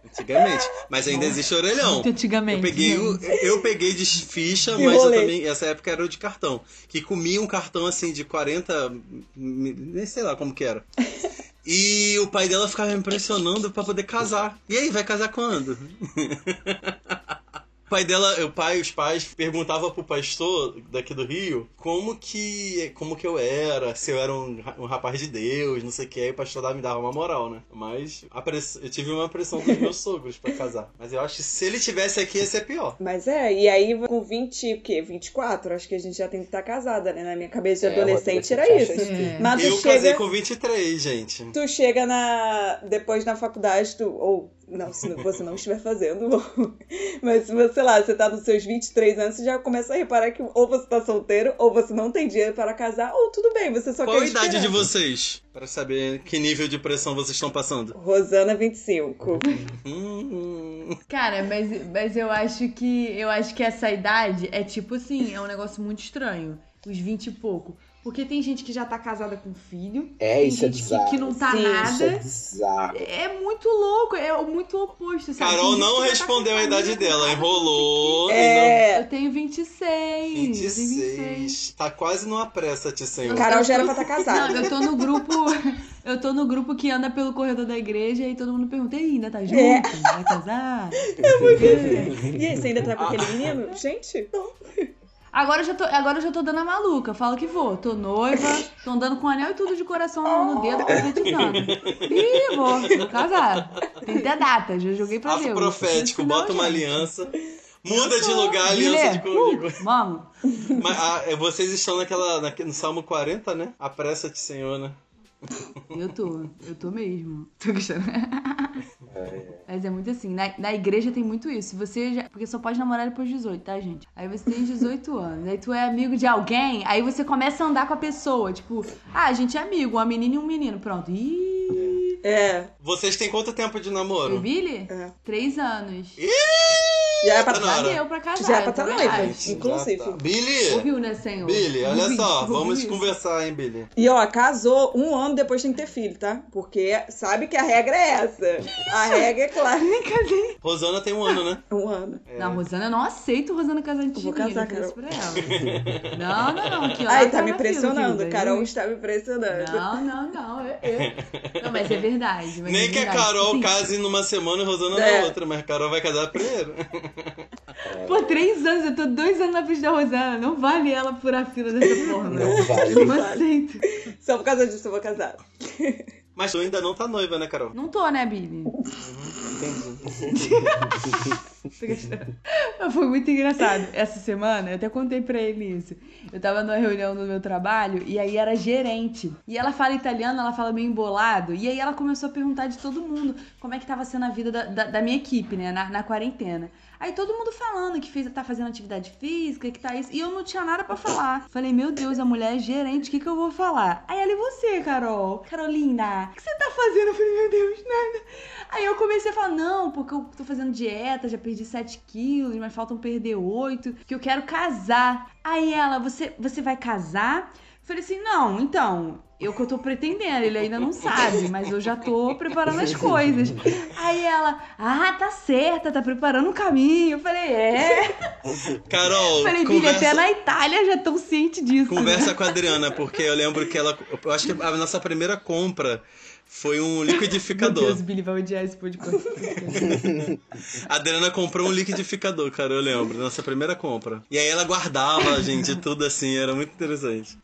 antigamente. Mas ainda existe orelhão. Muito antigamente. Eu peguei, o, eu peguei de ficha, Que mas eu também, essa época era o de cartão. Que comia um cartão assim de 40, mi- nem sei lá como que era. E o pai dela ficava me impressionando pra poder casar. E aí, vai casar quando? O pai dela, o pai, os pais perguntavam pro pastor daqui do Rio como que, como que eu era, se eu era um, um rapaz de Deus, não sei o que. Aí o pastor dava- me dava uma moral, né? Mas press- eu tive uma pressão dos meus sogros pra casar. Mas eu acho que se ele tivesse aqui ia ser pior. mas é, e aí com 20, o quê? 24, acho que a gente já tem que estar casada, né? Na minha cabeça de É, adolescente era isso. É. Mas eu chega, casei com 23, gente. tu chega na depois na faculdade, tu ou não, se você não estiver fazendo, mas se você, sei lá, você tá nos seus 23 anos, você já começa a reparar que ou você tá solteiro, ou você não tem dinheiro para casar, ou tudo bem, você só Qual quer a idade de vocês? Pra saber que nível de pressão vocês estão passando. Rosana 25. Hum, Cara, mas, mas eu acho que eu acho que essa idade é tipo assim, é um negócio muito estranho. Os 20 e pouco. Porque tem gente que já tá casada com filho. É, tem isso é gente que, bizarro. que não tá Sim, Isso é nada. bizarro. É muito louco, é muito oposto, sabe? Carol Tem não tá respondeu com a idade dela, enrolou. É, Eu tenho 26. Eu tenho 26. 26. Tá quase numa pressa, te senhor. Carol já era pra estar Não, casada. eu tô no grupo. Eu tô no grupo que anda pelo corredor da igreja e todo mundo pergunta: e aí, ainda tá junto? É. Vai casar? E aí, você ainda tá com aquele menino? Gente, não. Agora eu, já tô, agora eu já tô dando a maluca. Falo que vou. Tô noiva, tô andando com anel e tudo de coração no, dedo, profetizando. Ih, vou, vou casar. Tem até data, já joguei pra Aço Deus. profético, Não, bota uma gente. aliança. Muda de lugar a aliança de código. uh, Vamos. Mas ah, é, vocês estão naquela, naque- no Salmo 40, né? Apressa-te, Senhor, né? Eu tô, eu tô mesmo. Tô gostando. É, Mas é muito assim, na, na igreja tem muito isso. Você já, porque só pode namorar depois de 18, tá, gente? Aí você tem 18 anos, aí tu é amigo de alguém, aí você começa a andar com a pessoa, tipo, ah, a gente é amigo, uma menina e um menino, pronto. Ih, É, Vocês têm quanto tempo de eu namoro? Billy? É. Três anos. já é pra Tá na Já hora. deu pra casar. Já é pra tá noiva. Inclusive. Tá. Billy! Ouviu, né, senhor? Billy, olha Ouvi, só, vamos isso. conversar, hein, Billy? E ó, casou um ano depois tem que ter filho, tá? Porque sabe que a regra é essa. A regra é clara. Nem casei. Rosana tem um ano, né? Um ano. É. Não, Rosana, eu não aceito Rosana casar de Eu vou casar, Carol. pra ela. Não, não, não. Ai, lá tá me impressionando. filha. Carol está me impressionando. Não, não, não. eu- eu- Não, mas é verdade. mas Nem é que a verdade. Carol Sim. case numa semana e Rosana É. na outra, mas a Carol vai casar primeiro. Pô, três anos, eu tô dois anos na frente da Rosana. Não vale ela furar a fila dessa forma. Não vale. Eu não aceito. Só por causa disso eu vou casar. Mas tu ainda não tá noiva, né, Carol? Não tô, né, Bibi? Entendi. Foi muito engraçado. Essa semana, eu até contei pra ele isso. Eu tava numa reunião no meu trabalho e aí era gerente. E ela fala italiano, ela fala meio embolado. E aí ela começou a perguntar de todo mundo como é que tava sendo a vida da, da, da minha equipe, né, na, na quarentena. Aí todo mundo falando que fez, tá fazendo atividade física, que tá isso. E eu não tinha nada pra falar. Falei, meu Deus, a mulher é gerente, o que, que eu vou falar? Aí ela, e você, Carol? Carolina, o que você tá fazendo? Eu falei, meu Deus, nada. Aí eu comecei a falar, não, porque eu tô fazendo dieta, já perdi 7 quilos, mas faltam perder 8, que eu quero casar. Aí ela, você, você vai casar? Eu falei assim, não, então, eu que eu tô pretendendo, ele ainda não sabe, mas eu já tô preparando as coisas. Aí ela, ah, tá certa, tá preparando o caminho. Eu falei, é. Carol, Eu falei, conversa, até na Itália já estão cientes disso. conversa com a Adriana, porque eu lembro que ela. Eu acho que a nossa primeira compra foi um Meu liquidificador. Deus, Billy vai odiar esse podcast. A Adriana comprou um liquidificador, cara, eu lembro. Nossa primeira compra. E aí ela guardava, gente, tudo assim, era muito interessante.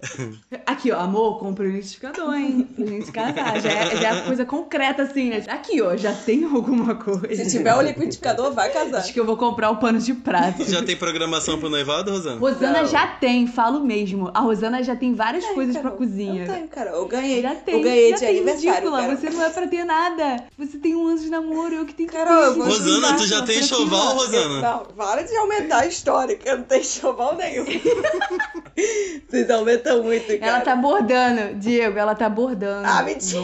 Aqui, ó, amor, comprei um liquidificador, hein? Pra gente casar. Já é, já é coisa concreta, assim, né? Aqui, ó, já tem alguma coisa. Se tiver o liquidificador, vai casar. Acho que eu vou comprar o pano de prato. Já tem programação pro noivado, Rosana? Rosana Não. já tem, falo mesmo. A Rosana já tem várias coisas Carol, pra cozinha. Eu tenho, cara. Eu ganhei. Já tem. Eu ganhei já de tem, aniversário, ridícula. cara. Você não é pra ter nada. Você tem um ano de namoro, eu que tenho que Carol, vou Rosana, tu já tem que enxoval? Rosana? Não, para de aumentar a história, que eu não tenho enxoval nenhum. Vocês aumentam muito, cara. Ela tá bordando, Diego, ela tá bordando. Ah, mentira.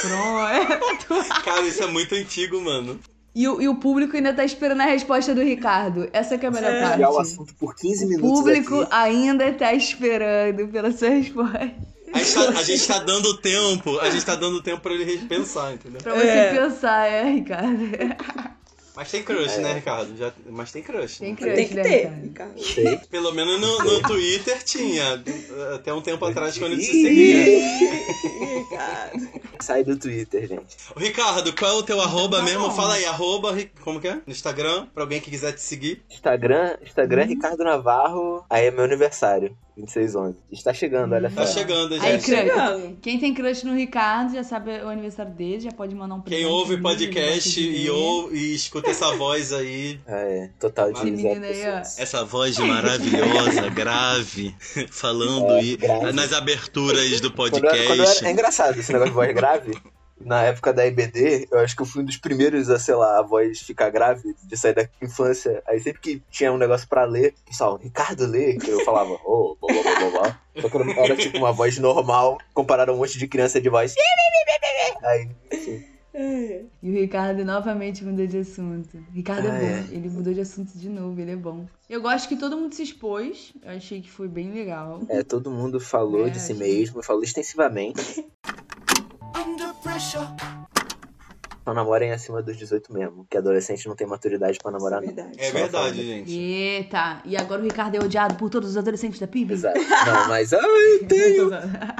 Pronto. Cara, isso é muito antigo, mano. E o, e o público ainda tá esperando a resposta do Ricardo. Essa que é a melhor É. parte. O assunto por 15 O minutos público aqui. ainda tá esperando pela sua resposta. A gente, tá, a gente tá dando tempo, a gente tá dando tempo pra ele pensar, entendeu? Pra você É. pensar, é, Ricardo. Mas tem crush, né, Ricardo? Já, mas tem crush. Tem né? crush. Tem que né, ter, Ricardo? Ricardo. Pelo menos no, no Twitter tinha. Até um tempo atrás, quando ele se seguia. Ricardo. Sai do Twitter, gente. Ô, Ricardo, qual é o teu arroba tá mesmo? bom. Fala aí, arroba, como que é? No Instagram, pra alguém que quiser te seguir. Instagram. Instagram Ricardo Navarro. Aí é meu aniversário. 2611. Está chegando, olha Tá só. chegando, Aí, gente. crush. Chegando. Quem tem crush no Ricardo já sabe o aniversário dele, já pode mandar um presente. Quem ouve podcast e, ouve, e escuta essa voz aí, é. Total de aí, essa voz maravilhosa, grave, falando É, e- grave. nas aberturas do Quando eu- quando eu podcast. era- é engraçado esse negócio de voz grave. Na época da IBD, eu acho que eu fui um dos primeiros a, sei lá, a voz ficar grave, de sair da infância. Aí sempre que tinha um negócio pra ler, pessoal, Ricardo lê, que eu falava, ô, blá, blá, blá, blá, blá. Só que era tipo uma voz normal, comparado a um monte de criança de voz. Aí. É. E o Ricardo novamente mudou de assunto. Ricardo Ah, é bom. é. Ele mudou de assunto de novo, ele é bom. Eu gosto que todo mundo se expôs. Eu achei que foi bem legal. É, todo mundo falou É, de si mesmo, falou extensivamente. under pressure. Só namorem acima dos 18 mesmo, que adolescente não tem maturidade pra namorar, não. Verdade. É Só verdade, gente. Eita! E agora o Ricardo é odiado por todos os adolescentes da PIB? Exato. Não, mas ah, eu tenho.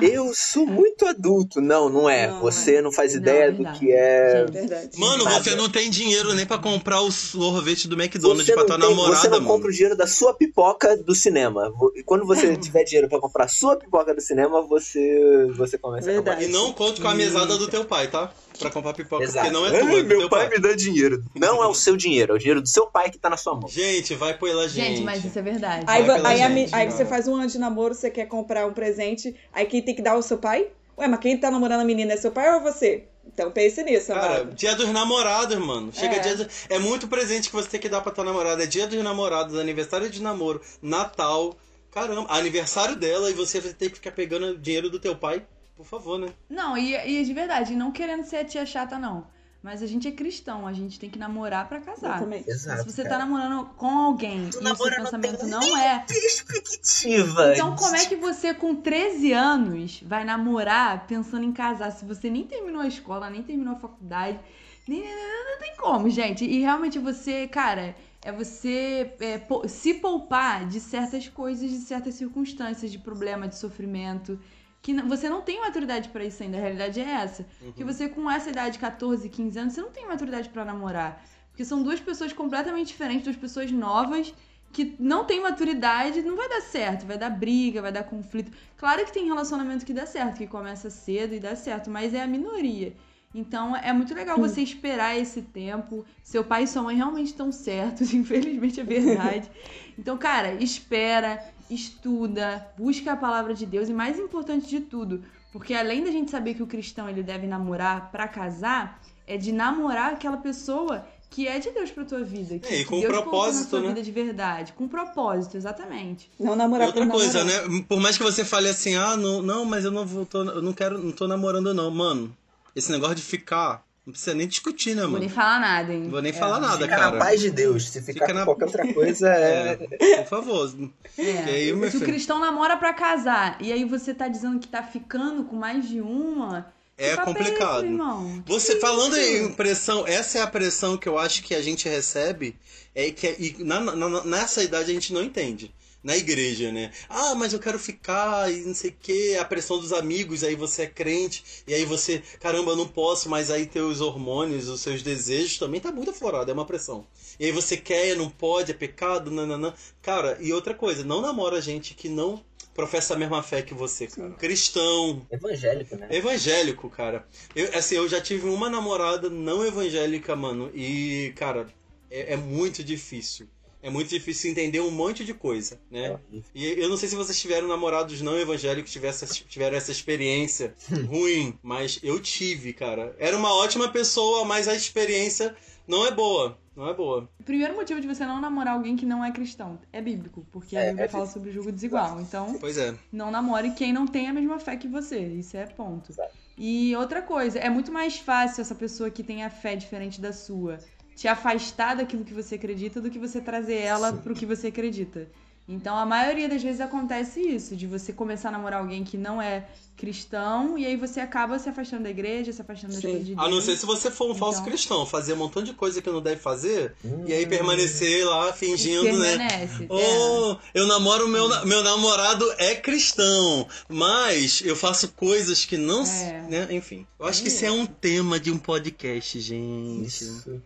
Eu sou muito adulto. Não, não é. Não, Você não faz Não, ideia do verdade. que é. Gente, Verdade. Mano, Nada. você não tem dinheiro nem pra comprar o sorvete do McDonald's Você pra não, tua tem- namorada, você não mano. compra o dinheiro da sua pipoca do cinema. E quando você tiver dinheiro pra comprar a sua pipoca do cinema, você, você começa a Verdade. E não conte com a mesada do teu pai, tá? Pra comprar pipoca, Exato. porque não é tua, é do meu pai pai. me dá dinheiro. Não é o seu dinheiro, é o dinheiro do seu pai que tá na sua mão. Gente, vai pela gente. Gente, mas isso é verdade. Aí, aí, a gente, aí você faz um ano de namoro, você quer comprar um presente, aí quem tem que dar é o seu pai? Ué, mas quem tá namorando a menina é seu pai ou você? Então pense nisso, Cara, amado. dia dos namorados, mano. Chega É. dia do... É muito presente que você tem que dar pra tua namorada. É dia dos namorados, aniversário de namoro, Natal. Caramba, aniversário dela e você vai ter que ficar pegando dinheiro do teu pai. Por favor, né? Não, e, e de verdade, não querendo ser a tia chata, não. Mas a gente é cristão, a gente tem que namorar pra casar. Exatamente. Exato. Se você tá namorando com alguém Tu e o seu não pensamento tem não é. Perspectiva. Então, como é que você, com 13 anos, vai namorar pensando em casar se você nem terminou a escola, nem terminou a faculdade? Nem, não tem como, gente. E realmente você, cara, é você é, se poupar de certas coisas, de certas circunstâncias, de problema, de sofrimento. Que você não tem maturidade pra isso ainda, a realidade é essa. Que você, com essa idade, 14, 15 anos, você não tem maturidade pra namorar. Porque são duas pessoas completamente diferentes, duas pessoas novas que não tem maturidade, não vai dar certo, vai dar briga, vai dar conflito. Claro que tem relacionamento que dá certo, que começa cedo e dá certo, mas é a minoria. Então é muito legal você esperar esse tempo. Seu pai e sua mãe realmente estão certos, infelizmente é verdade. Então, cara, espera, estuda, busca a palavra de Deus e mais importante de tudo, porque além da gente saber que o cristão ele deve namorar pra casar, é de namorar aquela pessoa que é de Deus pra tua vida, que, É, e que com Deus na propósito, tua né? vida de verdade, com propósito, exatamente. Não namorar outra por coisa, namorar. né? Por mais que você fale assim, ah, não, não mas eu não vou, tô, eu não quero, não tô namorando não, mano. Esse negócio de ficar Não precisa nem discutir, né, Vou mano? nem falar nada, hein? Não vou nem É. falar nada, Fica cara. na paz de Deus. Se ficar Fica com na- qualquer outra coisa, é. É, por favor. É. Que aí, Se o filho, cristão namora pra casar e aí você tá dizendo que tá ficando com mais de uma. É complicado. esse, irmão? Você Que falando isso? em pressão, essa é a pressão que eu acho que a gente recebe, é que e na, na- nessa idade a gente não entende. Na igreja, né? Ah, mas eu quero ficar e não sei o que, a pressão dos amigos, aí você é crente, e aí você, caramba, eu não posso, mas aí teus hormônios, os seus desejos também tá muito aflorado, é uma pressão. E aí você quer, não pode, é pecado, nananã. Cara, e outra coisa, não namora gente que não professa a mesma fé que você, cara. Cristão, Evangélico, né? Evangélico, cara. Eu, assim, eu já tive uma namorada não evangélica, mano. E, cara, é, é muito difícil. É muito difícil entender um monte de coisa, né? E eu não sei se vocês tiveram namorados não evangélicos, tivesse, tiveram essa experiência ruim, mas eu tive, cara. Era uma ótima pessoa, mas a experiência não é boa. Não é boa. O primeiro motivo de você não namorar alguém que não é cristão é bíblico, porque a É, Bíblia é fala sobre julgo desigual. Então, Pois é. não namore quem não tem a mesma fé que você. Isso é ponto. Exato. E outra coisa, é muito mais fácil essa pessoa que tem a fé diferente da sua te afastar daquilo que você acredita do que você trazer ela pro que você acredita. Então, a maioria das vezes acontece isso, de você começar a namorar alguém que não é cristão e aí você acaba se afastando da igreja, se afastando das Sim. coisas de Deus. A não ser se você for um falso Então. cristão, fazer um montão de coisa que não deve fazer, Hum. e aí permanecer lá fingindo, né? permanece. é. Oh, eu namoro meu, meu namorado é cristão, mas eu faço coisas que não, É. né? Enfim, eu acho que isso é um tema de um podcast, gente. Isso.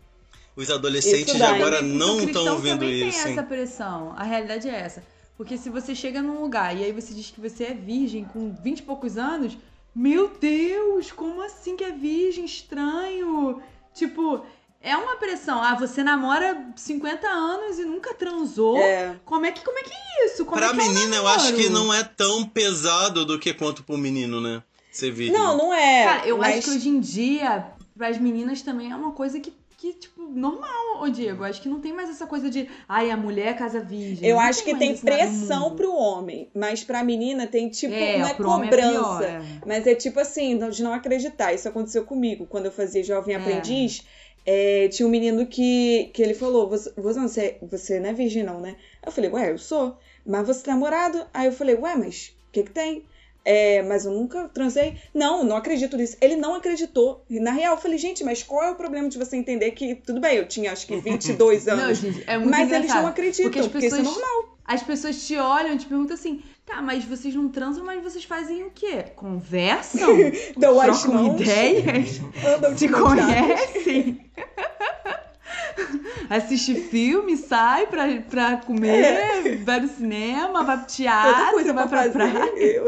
Os adolescentes de agora não estão ouvindo também isso. tem hein? essa pressão. A realidade é essa. Porque se você chega num lugar e aí você diz que você é virgem com 20 e poucos anos, meu Deus, como assim que é virgem? Estranho. Tipo, é uma pressão. Ah, você namora 50 anos e nunca transou. É. Como é que como é que é isso? Como Pra é que é menina, eu acho que não é tão pesado do que quanto pro menino, né? Ser virgem. Não, não é. Cara, eu mas... acho que hoje em dia, pras meninas também é uma coisa que, que tipo, normal, ô Diego. Acho que não tem mais essa coisa de, ai, a mulher casa virgem. Eu Não acho que tem lado do pressão pro homem, mas pra menina tem tipo, é, não é cobrança. é. Mas é tipo assim, de não acreditar. Isso aconteceu comigo. Quando eu fazia Jovem É. Aprendiz, é, tinha um menino que, que ele falou: você, você, você não é virgem, não, né? Eu falei, ué, eu sou. Mas você tem namorado? Aí eu falei, ué, mas o que que tem? É, mas eu nunca transei. Não, não acredito nisso. Ele não acreditou. E na real, eu falei, gente, mas qual é o problema de você entender que, tudo bem, eu tinha acho que 22 Não, anos. gente, é muito mas eles não acreditam, porque as porque isso é pessoas- normal. As pessoas te olham e te perguntam assim, tá, mas vocês não transam, mas vocês fazem o quê? Conversam? Dão as Trocam mãos. ideias? Andam Te conhecem? Assiste filme, sai pra, pra comer, vai no cinema, vai pro teatro, coisa vai pra fazer. praia. Eu?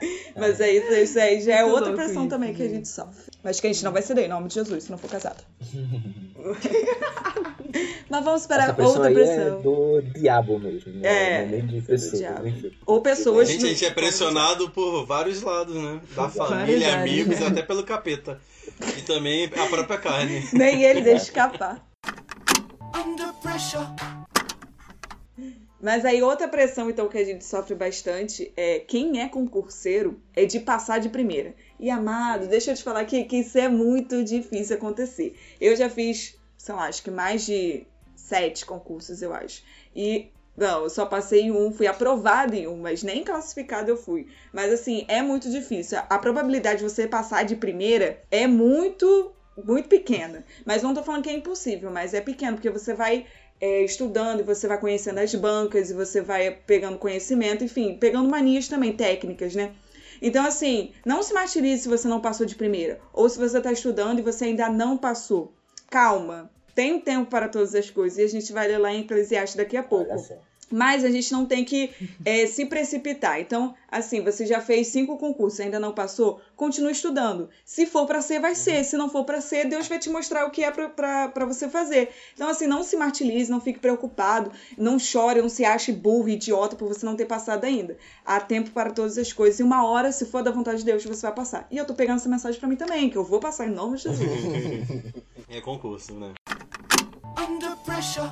Mas é isso, isso aí já é Muito outra pressão isso, também que a gente. sofre. Mas que a gente não vai ceder, em nome de Jesus, se não for casado. Mas vamos Essa esperar pressão outra aí pressão. é do diabo mesmo. Né? É, Não é nem de do pessoa. Ou pessoas. Gente, a gente é pressionado por vários lados, né? Da família, amigos, né? até pelo capeta. E também a própria carne. Nem ele deixa escapar. Under pressure. Mas aí outra pressão, então, que a gente sofre bastante é quem é concurseiro é de passar de primeira. E amado, deixa eu te falar que, que isso é muito difícil acontecer. Eu já fiz, sei lá, acho que mais de sete concursos, eu acho. E não, eu só passei em um, fui aprovada em um, mas nem classificada eu fui. Mas assim, é muito difícil. A probabilidade de você passar de primeira é muito, muito pequena. Mas não tô falando que é impossível, mas é pequeno, porque você vai é, estudando e você vai conhecendo as bancas e você vai pegando conhecimento, enfim, pegando manias também técnicas, né? Então, assim, não se martirize se você não passou de primeira. Ou se você está estudando e você ainda não passou. Calma. Tem um tempo para todas as coisas. E a gente vai ler lá em Eclesiastes daqui a pouco. Mas a gente não tem que é, se precipitar. Então, assim, você já fez cinco concursos, ainda não passou? Continue estudando. Se for para ser, vai ser. Se não for para ser, Deus vai te mostrar o que é para você fazer. Então, assim, não se martirize, não fique preocupado, não chore, não se ache burro, idiota por você não ter passado ainda. Há tempo para todas as coisas. E uma hora, se for da vontade de Deus, você vai passar. E eu tô pegando essa mensagem para mim também, que eu vou passar em nome de Jesus. É concurso, né? Under pressure.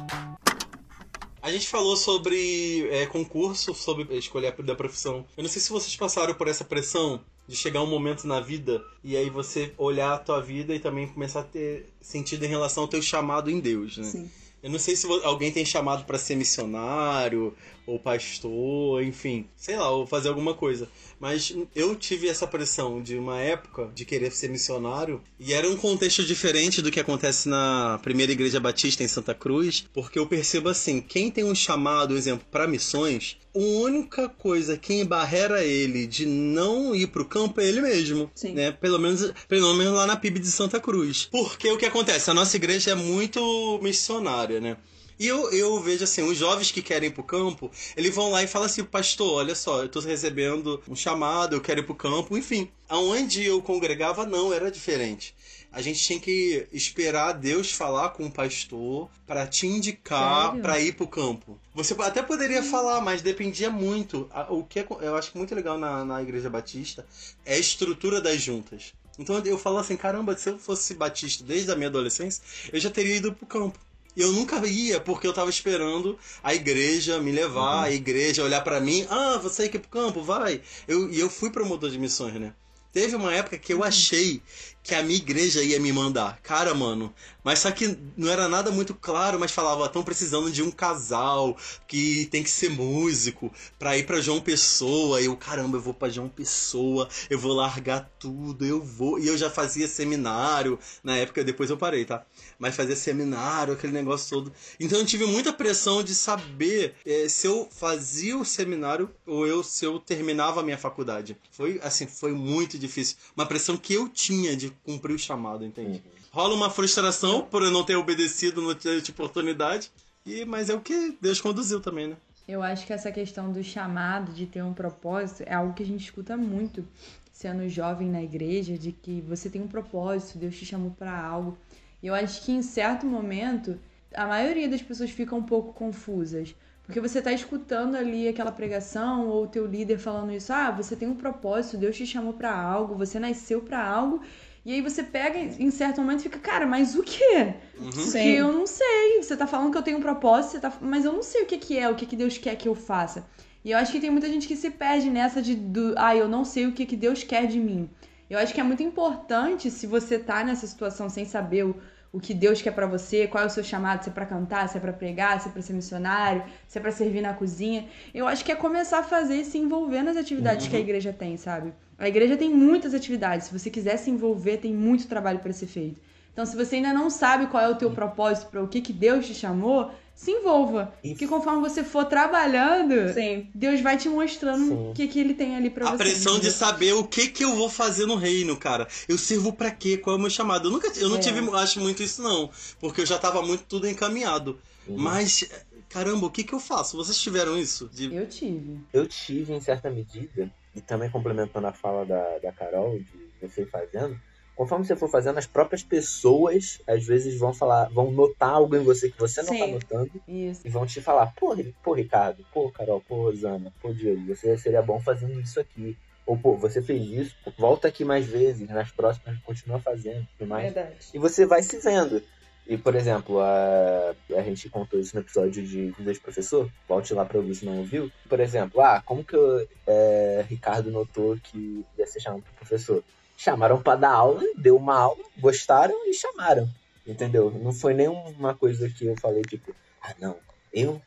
A gente falou sobre é, concurso, sobre escolher da profissão. Eu não sei se vocês passaram por essa pressão De chegar um momento na vida e aí você olhar a tua vida e também começar a ter sentido em relação ao teu chamado em Deus, né? Sim. Eu não sei se alguém tem chamado pra ser missionário ou pastor, enfim, sei lá, ou fazer alguma coisa. Mas eu tive essa pressão de uma época de querer ser missionário e era um contexto diferente do que acontece na primeira igreja batista em Santa Cruz, porque eu percebo assim, quem tem um chamado, exemplo, para missões, a única coisa que embarrera ele de não ir pro campo é ele mesmo, Sim. né? Pelo menos, pelo menos lá na PIB de Santa Cruz. Porque o que acontece? A nossa igreja é muito missionária, né? E eu, eu vejo assim, os jovens que querem ir pro campo, eles vão lá e falam assim, pastor, olha só, eu tô recebendo um chamado, eu quero ir pro campo, enfim. Aonde eu congregava, não, era diferente. A gente tinha que esperar Deus falar com o pastor para te indicar para ir pro campo. Você até poderia falar, mas dependia muito. O que é- eu acho muito legal na, na Igreja Batista é a estrutura das juntas. Então eu falo assim, caramba, se eu fosse batista desde a minha adolescência, eu já teria ido pro campo. E Eu nunca ia porque eu tava esperando a igreja me levar, a igreja olhar pra mim, ah, você quer ir pro campo, vai. Eu, e eu fui promotor de missões, né? Teve uma época que eu achei que a minha igreja ia me mandar. Cara, mano. Mas só que não era nada muito claro, mas falava, estão precisando de um casal que tem que ser músico pra ir pra João Pessoa. E eu, caramba, eu vou pra João Pessoa, eu vou largar tudo, eu vou. E eu já fazia seminário. Na época, depois eu parei, tá? Mas fazia seminário, aquele negócio todo. Então eu tive muita pressão de saber eh, se eu fazia o seminário ou eu se eu terminava a minha faculdade. Foi assim, foi muito difícil. Uma pressão que eu tinha de cumprir o chamado, entende? Rola uma frustração por eu não ter obedecido, não ter tido oportunidade. E, mas é o que Deus conduziu também, né? Eu acho que essa questão do chamado, de ter um propósito, é algo que a gente escuta muito sendo jovem na igreja, de que você tem um propósito, Deus te chamou para algo. E eu acho que em certo momento, a maioria das pessoas fica um pouco confusas. Porque você tá escutando ali aquela pregação ou o teu líder falando isso, ah, você tem um propósito, Deus te chamou para algo, você nasceu para algo. E aí você pega em certo momento e fica, cara, mas o quê? Porque Sim. eu não sei. Você tá falando que eu tenho um propósito, você tá... mas eu não sei o que, que é, o que, que Deus quer que eu faça. E eu acho que tem muita gente que se perde nessa de, do, ah, eu não sei o que, que Deus quer de mim. Eu acho que é muito importante, se você tá nessa situação sem saber o, o que Deus quer pra você, qual é o seu chamado, se é pra cantar, se é pra pregar, se é pra ser missionário, se é pra servir na cozinha. Eu acho que é começar a fazer e se envolver nas atividades que a igreja tem, sabe? A igreja tem muitas atividades. Se você quiser se envolver, tem muito trabalho pra ser feito. Então, se você ainda não sabe qual é o teu propósito, para o que, que Deus te chamou, se envolva. E- Porque conforme você for trabalhando, Sim. Deus vai te mostrando o que, que ele tem ali pra A você. pressão de saber o que que eu vou fazer no reino, cara. Eu sirvo pra quê? Qual é o meu chamado? Eu nunca, eu não É. tive, acho muito isso não, porque eu já tava muito tudo encaminhado. Uhum. Mas caramba, o que que eu faço? Vocês tiveram isso? De- Eu tive. Eu tive, em certa medida, e também complementando a fala da, da Carol, de você ir fazendo, conforme você for fazendo, as próprias pessoas, às vezes, vão falar, vão notar algo em você que você não tá Sim. notando, Isso. e vão te falar, pô, pô, Ricardo, pô, Carol, pô, Rosana, pô, Diego, você seria bom fazendo isso aqui. Ou, pô, você fez isso, volta aqui mais vezes, nas próximas continua fazendo, e mais. Verdade. E você vai se vendo. E, por exemplo, a, a gente contou isso no episódio de Vida de Professor. Volte lá pra ouvir se não ouviu. Por exemplo, ah, como que o é, Ricardo notou que ia ser chamado pro professor? Chamaram pra dar aula, deu uma aula, gostaram e chamaram. Entendeu? Não foi nenhuma coisa que eu falei, tipo, ah, não, eu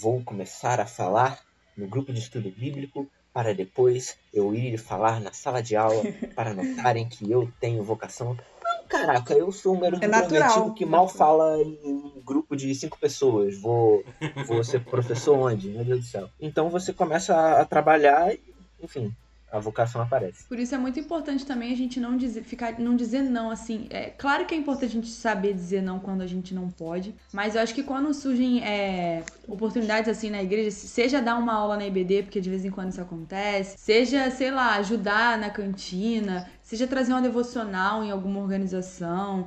vou começar a falar no grupo de estudo bíblico para depois eu ir falar na sala de aula para notarem que eu tenho vocação. Não, caraca, eu sou um garoto É que mal fala em um grupo de cinco pessoas. Vou, vou ser professor onde? Meu Deus do céu. Então você começa a, trabalhar enfim, a vocação aparece. Por isso é muito importante também a gente não dizer, ficar, não dizer não, assim. É claro que é importante a gente saber dizer não quando a gente não pode, mas eu acho que quando surgem é, oportunidades assim na igreja, seja dar uma aula na IBD, porque de vez em quando isso acontece, seja, sei lá, ajudar na cantina, seja trazer uma devocional em alguma organização,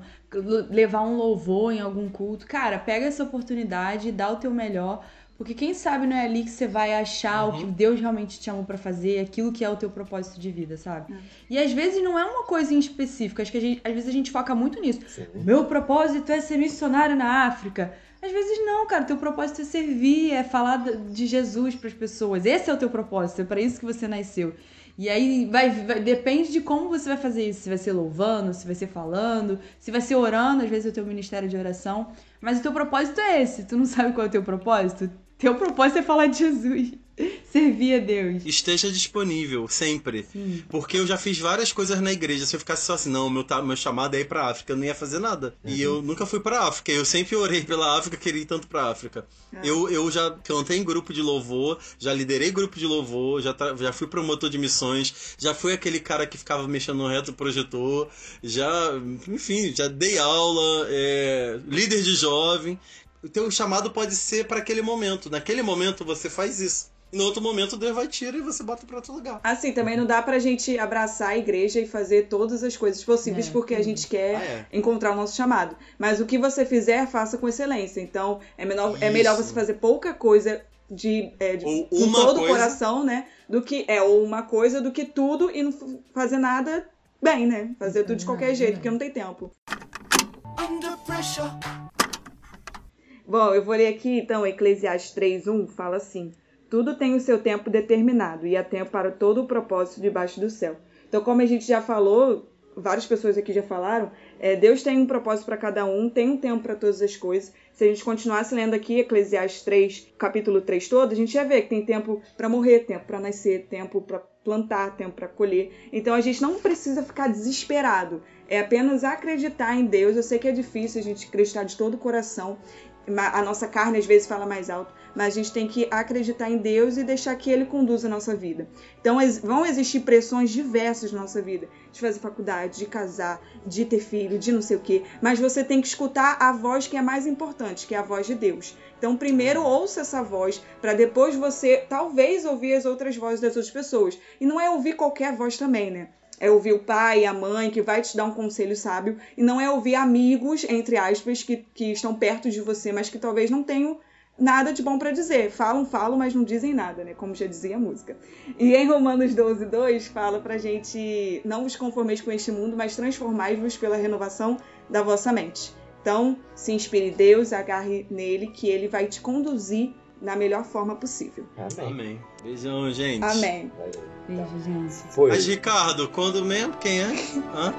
levar um louvor em algum culto. Cara, pega essa oportunidade, dá o teu melhor. Porque quem sabe não é ali que você vai achar o que Deus realmente te chamou pra fazer, aquilo que é o teu propósito de vida, sabe? E às vezes não é uma coisa em específico, acho que a gente- às vezes a gente foca muito nisso. Sim. Meu propósito é ser missionário na África. Às vezes não, cara, teu propósito é servir, é falar de Jesus pras pessoas. Esse é o teu propósito, é pra isso que você nasceu. E aí vai, vai- depende de como você vai fazer isso. Se vai ser louvando, se vai ser falando, se vai ser orando, às vezes é o teu ministério de oração. Mas o teu propósito é esse. Tu não sabe qual é o teu propósito? Teu propósito é falar de Jesus. Servir a Deus. Esteja disponível, sempre. Sim. Porque eu já fiz várias coisas na igreja. Se eu ficasse só assim, não, meu, meu chamado é ir pra África, eu não ia fazer nada. E eu nunca fui pra África. Eu sempre orei pela África, queria ir tanto pra África. Eu, eu já cantei em grupo de louvor, já liderei grupo de louvor, já, já fui promotor de missões, já fui aquele cara que ficava mexendo no reto projetor, já, enfim, já dei aula, é, líder de jovem. O teu chamado pode ser para aquele momento. Naquele momento você faz isso. E no outro momento Deus vai tirar e você bota pra outro lugar. Assim, também não dá pra gente abraçar a igreja e fazer todas as coisas possíveis É, porque a gente quer Ah, é. encontrar o nosso chamado. Mas o que você fizer, faça com excelência. Então, é, menor, é melhor você fazer pouca coisa de, é, de- com uma todo o coração, né? Do que é ou uma coisa do que tudo e não fazer nada bem, né? Fazer tudo de qualquer jeito, porque não tem tempo. Under pressure. Bom, eu vou ler aqui, então, Eclesiastes 3.1 fala assim: Tudo tem o seu tempo determinado, e há tempo para todo o propósito debaixo do céu. Então, como a gente já falou, várias pessoas aqui já falaram, é, Deus tem um propósito para cada um, tem um tempo para todas as coisas. Se a gente continuasse lendo aqui Eclesiastes 3, capítulo 3 todo, a gente ia ver que tem tempo para morrer, tempo para nascer, tempo para plantar, tempo para colher. Então a gente não precisa ficar desesperado. É apenas acreditar em Deus. Eu sei que é difícil a gente acreditar de todo o coração. A nossa carne às vezes fala mais alto, mas a gente tem que acreditar em Deus e deixar que Ele conduza a nossa vida. Então vão existir pressões diversas na nossa vida, de fazer faculdade, de casar, de ter filho, de não sei o quê, mas você tem que escutar a voz que é mais importante, que é a voz de Deus. Então primeiro ouça essa voz para depois você talvez ouvir as outras vozes das outras pessoas. E não é ouvir qualquer voz também, né? É ouvir o pai, a mãe, que vai te dar um conselho sábio, e não é ouvir amigos, entre aspas, que, que estão perto de você, mas que talvez não tenham nada de bom para dizer. Falam, falam, mas não dizem nada, né? Como já dizia a música. E em Romanos 12, 2, fala pra gente: não vos conformeis com este mundo, mas transformai-vos pela renovação da vossa mente. Então, se inspire Deus, agarre nele, que ele vai te conduzir na melhor forma possível. Amém. Amém. Beijão, gente. Amém. Beijo, gente. Foi. Mas, Ricardo, quando mesmo? Quem é? Hã?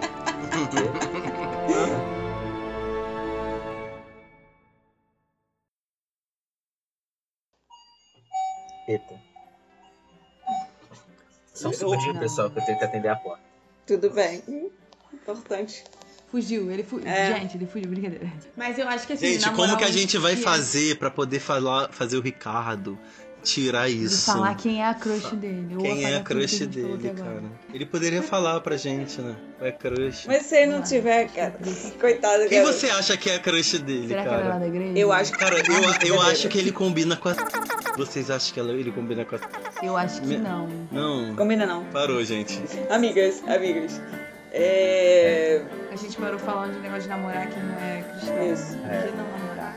Eita. Só um segundinho, pessoal, que eu tenho que atender a porta. Tudo bem. Importante. Fugiu, ele fugiu. É. Gente, ele fugiu, brincadeira. Mas eu acho que assim, Gente, como que a gente vai que- fazer pra poder falar, fazer o Ricardo tirar De isso? falar quem é a crush dele. Quem é a crush dele, cara? Ele poderia falar pra gente, né? É crush. Mas se ele não tiver, cara, coitado, Quem cara. você acha que é a crush dele, Será que ela é lá cara? da igreja? Eu acho que. Cara, eu, eu acho que ele combina com a. Vocês acham que ela- ele combina com a. Eu acho que Me- não. Não. Combina não. Parou, gente. Amigas, amigas. É. A gente parou falando de negócio de namorar que não é cristão. Isso. De não namorar.